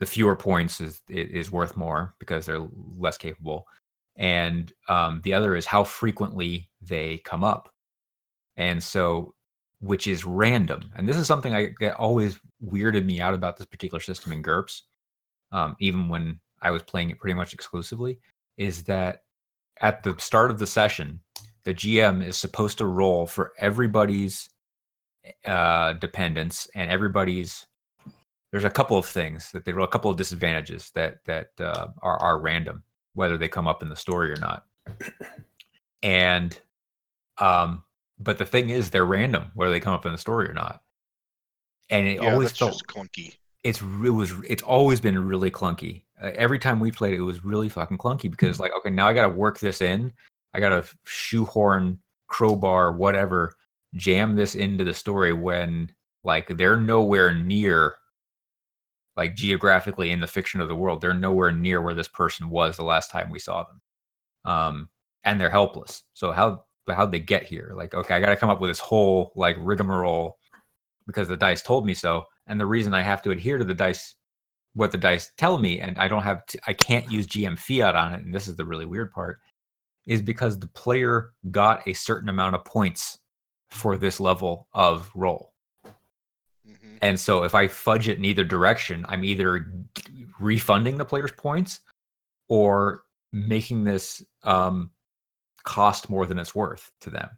the fewer points is is worth more because they're less capable. And um, the other is how frequently they come up. And so which is random. And this is something i that always weirded me out about this particular system in GURPS, um, even when i was playing it pretty much exclusively is that at the start of the session the gm is supposed to roll for everybody's uh, dependents and everybody's there's a couple of things that they roll a couple of disadvantages that that uh, are are random whether they come up in the story or not and um but the thing is they're random whether they come up in the story or not and it yeah, always felt clunky. it's it was it's always been really clunky. Uh, every time we played it, it was really fucking clunky because like okay, now I got to work this in. I got to shoehorn, crowbar, whatever, jam this into the story when like they're nowhere near like geographically in the fiction of the world. They're nowhere near where this person was the last time we saw them. Um and they're helpless. So how how'd they get here? Like okay, I got to come up with this whole like rigmarole because the dice told me so and the reason i have to adhere to the dice what the dice tell me and i don't have to, i can't use gm fiat on it and this is the really weird part is because the player got a certain amount of points for this level of roll. Hmm and so if i fudge it in either direction i'm either refunding the player's points or making this um cost more than it's worth to them.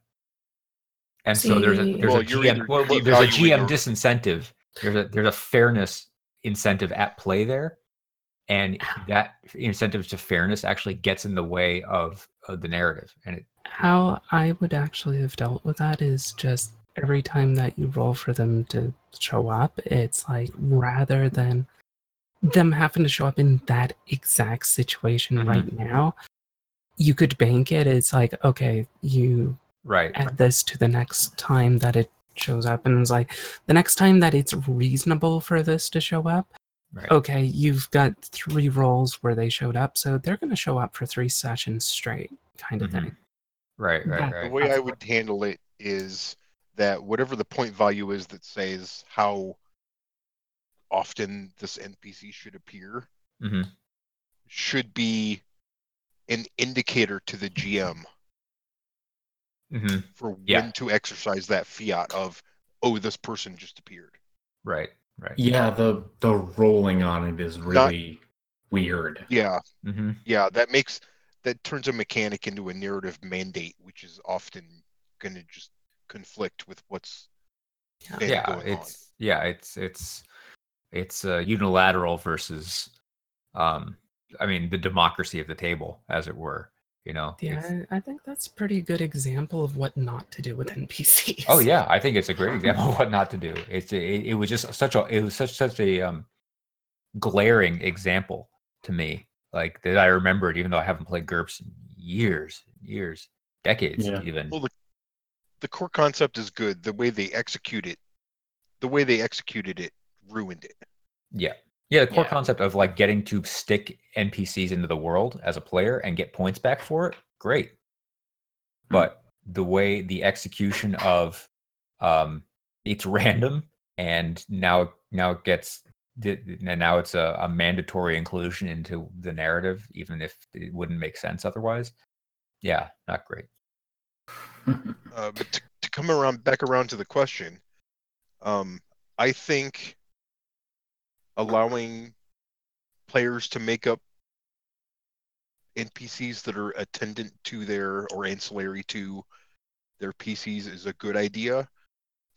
And so there's a there's Well, a GM, well, well, there's a GM disincentive. There's a there's a fairness incentive at play there, and that incentive to fairness actually gets in the way of, of the narrative. And it, How I would actually have dealt with that is just every time that you roll for them to show up, it's like rather than them having to show up in that exact situation Mhm. right now, you could bank it. It's like, okay, you right, add this to the next time that it shows up. And it's like, the next time that it's reasonable for this to show up, right, okay, you've got three rolls where they showed up. So they're going to show up for three sessions straight, kind of Mhm. thing. right, right, Yeah. The way I would handle it is that whatever the point value is that says how often this NPC should appear hmm should be an indicator to the GM hmm for Yeah. when to exercise that fiat of oh this person just appeared. Right. Right. Yeah, the the rolling on it is really weird. Yeah, hmm yeah, that makes that turns a mechanic into a narrative mandate, which is often going to just conflict with what's Yeah. been yeah going on. it's yeah it's it's it's uh, unilateral versus um i mean the democracy of the table as it were you know Yeah, I I think that's a pretty good example of what not to do with NPCs. oh yeah i think it's a great example of what not to do it's it, it was just such a it was such such a um glaring example to me like that i remembered even though i haven't played GURPS in years years decades Yeah. even Well, the, the core concept is good. The way they execute it, the way they executed it, ruined it. Yeah. Yeah, the core Yeah. concept of like getting to stick NPCs into the world as a player and get points back for it, great. But the way the execution of um it's random and now now it gets and now it's a, a mandatory inclusion into the narrative, even if it wouldn't make sense otherwise. Yeah, not great. Uh, but to, to come around back around to the question, um, I think allowing players to make up NPCs that are attendant to their or ancillary to their PCs is a good idea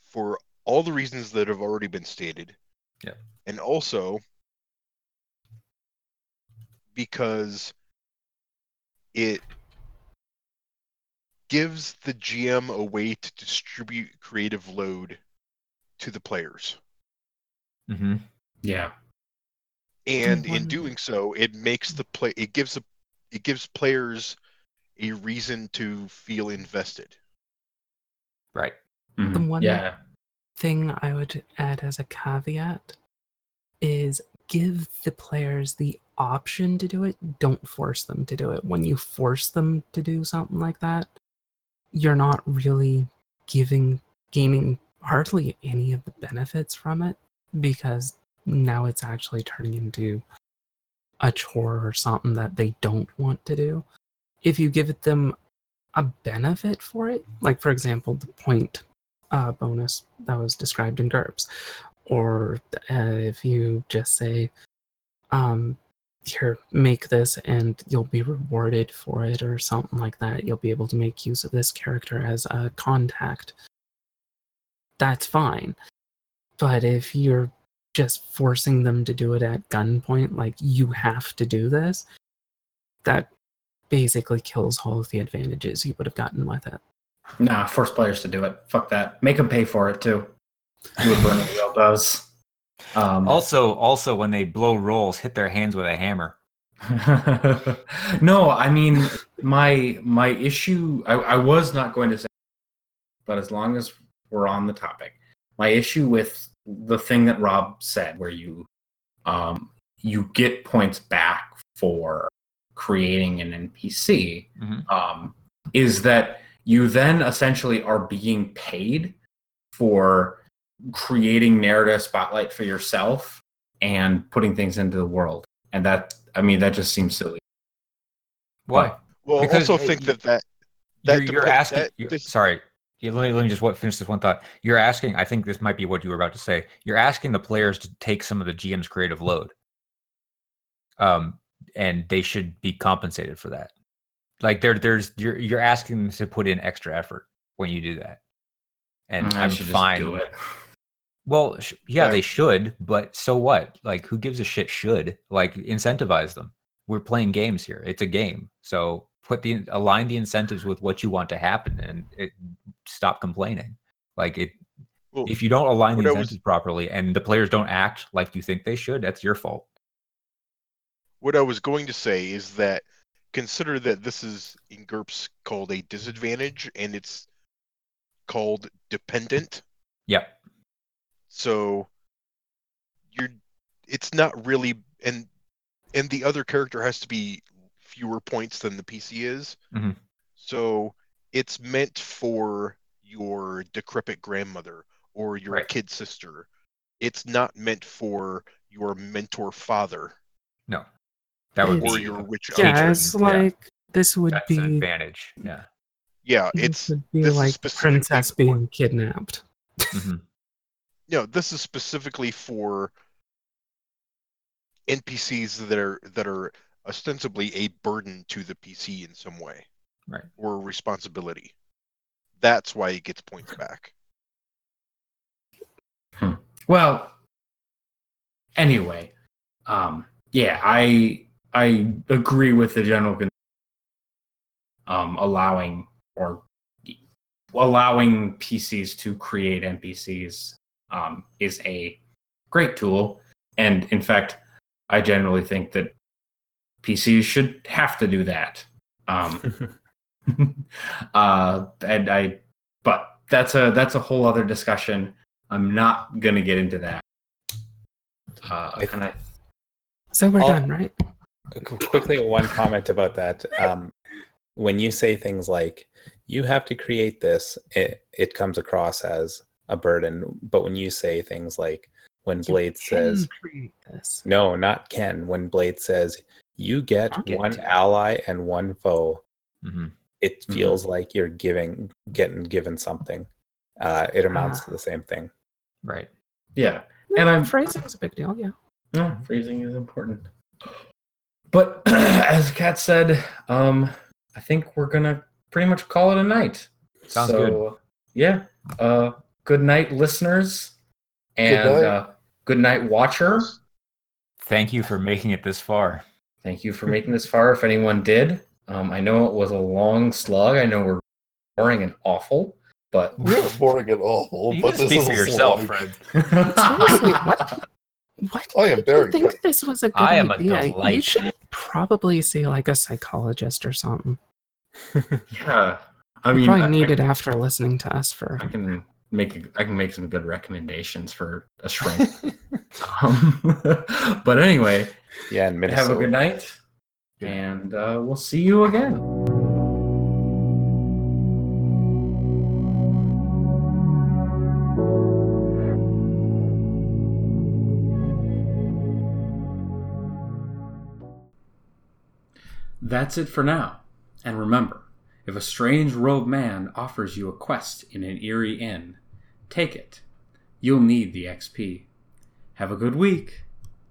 for all the reasons that have already been stated. Yeah. And also because it gives the GM a way to distribute creative load to the players. hmm yeah. And in doing so, it makes the play it gives a it gives players a reason to feel invested. Right. Mhm. The one- Yeah. thing I would add as a caveat is give the players the option to do it. Don't force them to do it. When you force them to do something like that, you're not really giving gaining hardly any of the benefits from it because now it's actually turning into a chore or something that they don't want to do. If you give it them a benefit for it, like for example, the point uh, bonus that was described in GURPS. Or uh, if you just say, um, here, make this and you'll be rewarded for it, or something like that. You'll be able to make use of this character as a contact. That's fine. But if you're just forcing them to do it at gunpoint, like you have to do this, that basically kills all of the advantages you would have gotten with it. Nah, force players to do it. Fuck that. Make them pay for it too. Do what Burning Wheel does. Um, Also, also when they blow rolls, hit their hands with a hammer. no, I mean my my issue. I, I was not going to say, but as long as we're on the topic, my issue with the thing that Rob said, where you um you get points back for creating an NPC, Mhm. um, is that you then essentially are being paid for creating narrative spotlight for yourself and putting things into the world and that i mean that just seems silly Why? Well, Because, also uh, think y- that that that you're, you're depe- asking. that- you're- this- sorry, Yeah, let me, let me just what, finish this one thought. You're asking. I think this might be what you were about to say. You're asking the players to take some of the GM's creative load, um, and they should be compensated for that. Like there, there's you're you're asking them to put in extra effort when you do that, and Mm, I I'm should just fine. do it. Well, sh- yeah, Yeah. they should, but so what? Like, who gives a shit? Should like incentivize them? We're playing games here. It's a game, so put the align the incentives with what you want to happen, and it, stop complaining. Like it, Well, if you don't align the what I was- incentives properly, and the players don't act like you think they should, that's your fault. what I was going to say is that consider that this is in GURPS called a disadvantage and it's called dependent. Yep. So you're it's not really and and the other character has to be fewer points than the PC is. Mhm. So it's meant for your decrepit grandmother or your Right. kid sister. It's not meant for your mentor father No, that would or be your rich Yeah, uncle. it's yeah. like this would that's be an advantage. Yeah. Yeah, it's would be this like specifically princess for- being kidnapped. Mhm. you know this is specifically for npcs that are that are ostensibly a burden to the pc in some way. Right. or a responsibility. That's why it gets points back. Well, anyway, um, yeah, I I agree with the general um, allowing or allowing PCs to create NPCs um, is a great tool, and in fact, I generally think that PCs should have to do that. Um, uh, and I, but that's a that's a whole other discussion. I'm not gonna get into that. Uh, and I, So we're I'll- done, right? Quickly one comment about that um, when you say things like you have to create this it, it comes across as a burden but when you say things like when You Blades says can create this. no not ken when Blades says you get I'll one to ally and one foe Mhm. it Mhm. feels like you're giving getting given something uh, it amounts Ah. to the same thing Right. yeah, and I'm phrasing is a big deal, yeah. no phrasing is important. But as Kat said, um, I think we're gonna pretty much call it a night. Sounds so, good. Yeah. Uh, good night, listeners, and night. uh, good night, watcher. Thank you for making it this far. Thank you for making this far. If anyone did, um, I know it was a long slug. I know we're boring and awful, but We're boring and awful, You but can this speak is for a yourself, slog. Fred. Seriously, what? What? I am You very think good. this was a good I am a idea? You should probably see like a psychologist or something. yeah, I You mean, probably I, need it after listening to us for. I can make a, I can make some good recommendations for a shrink. um, but anyway, yeah in Minnesota have a good night, and uh, we'll see you again. That's it for now. And remember, if a strange robed man offers you a quest in an eerie inn, take it. You'll need the XP. Have a good week.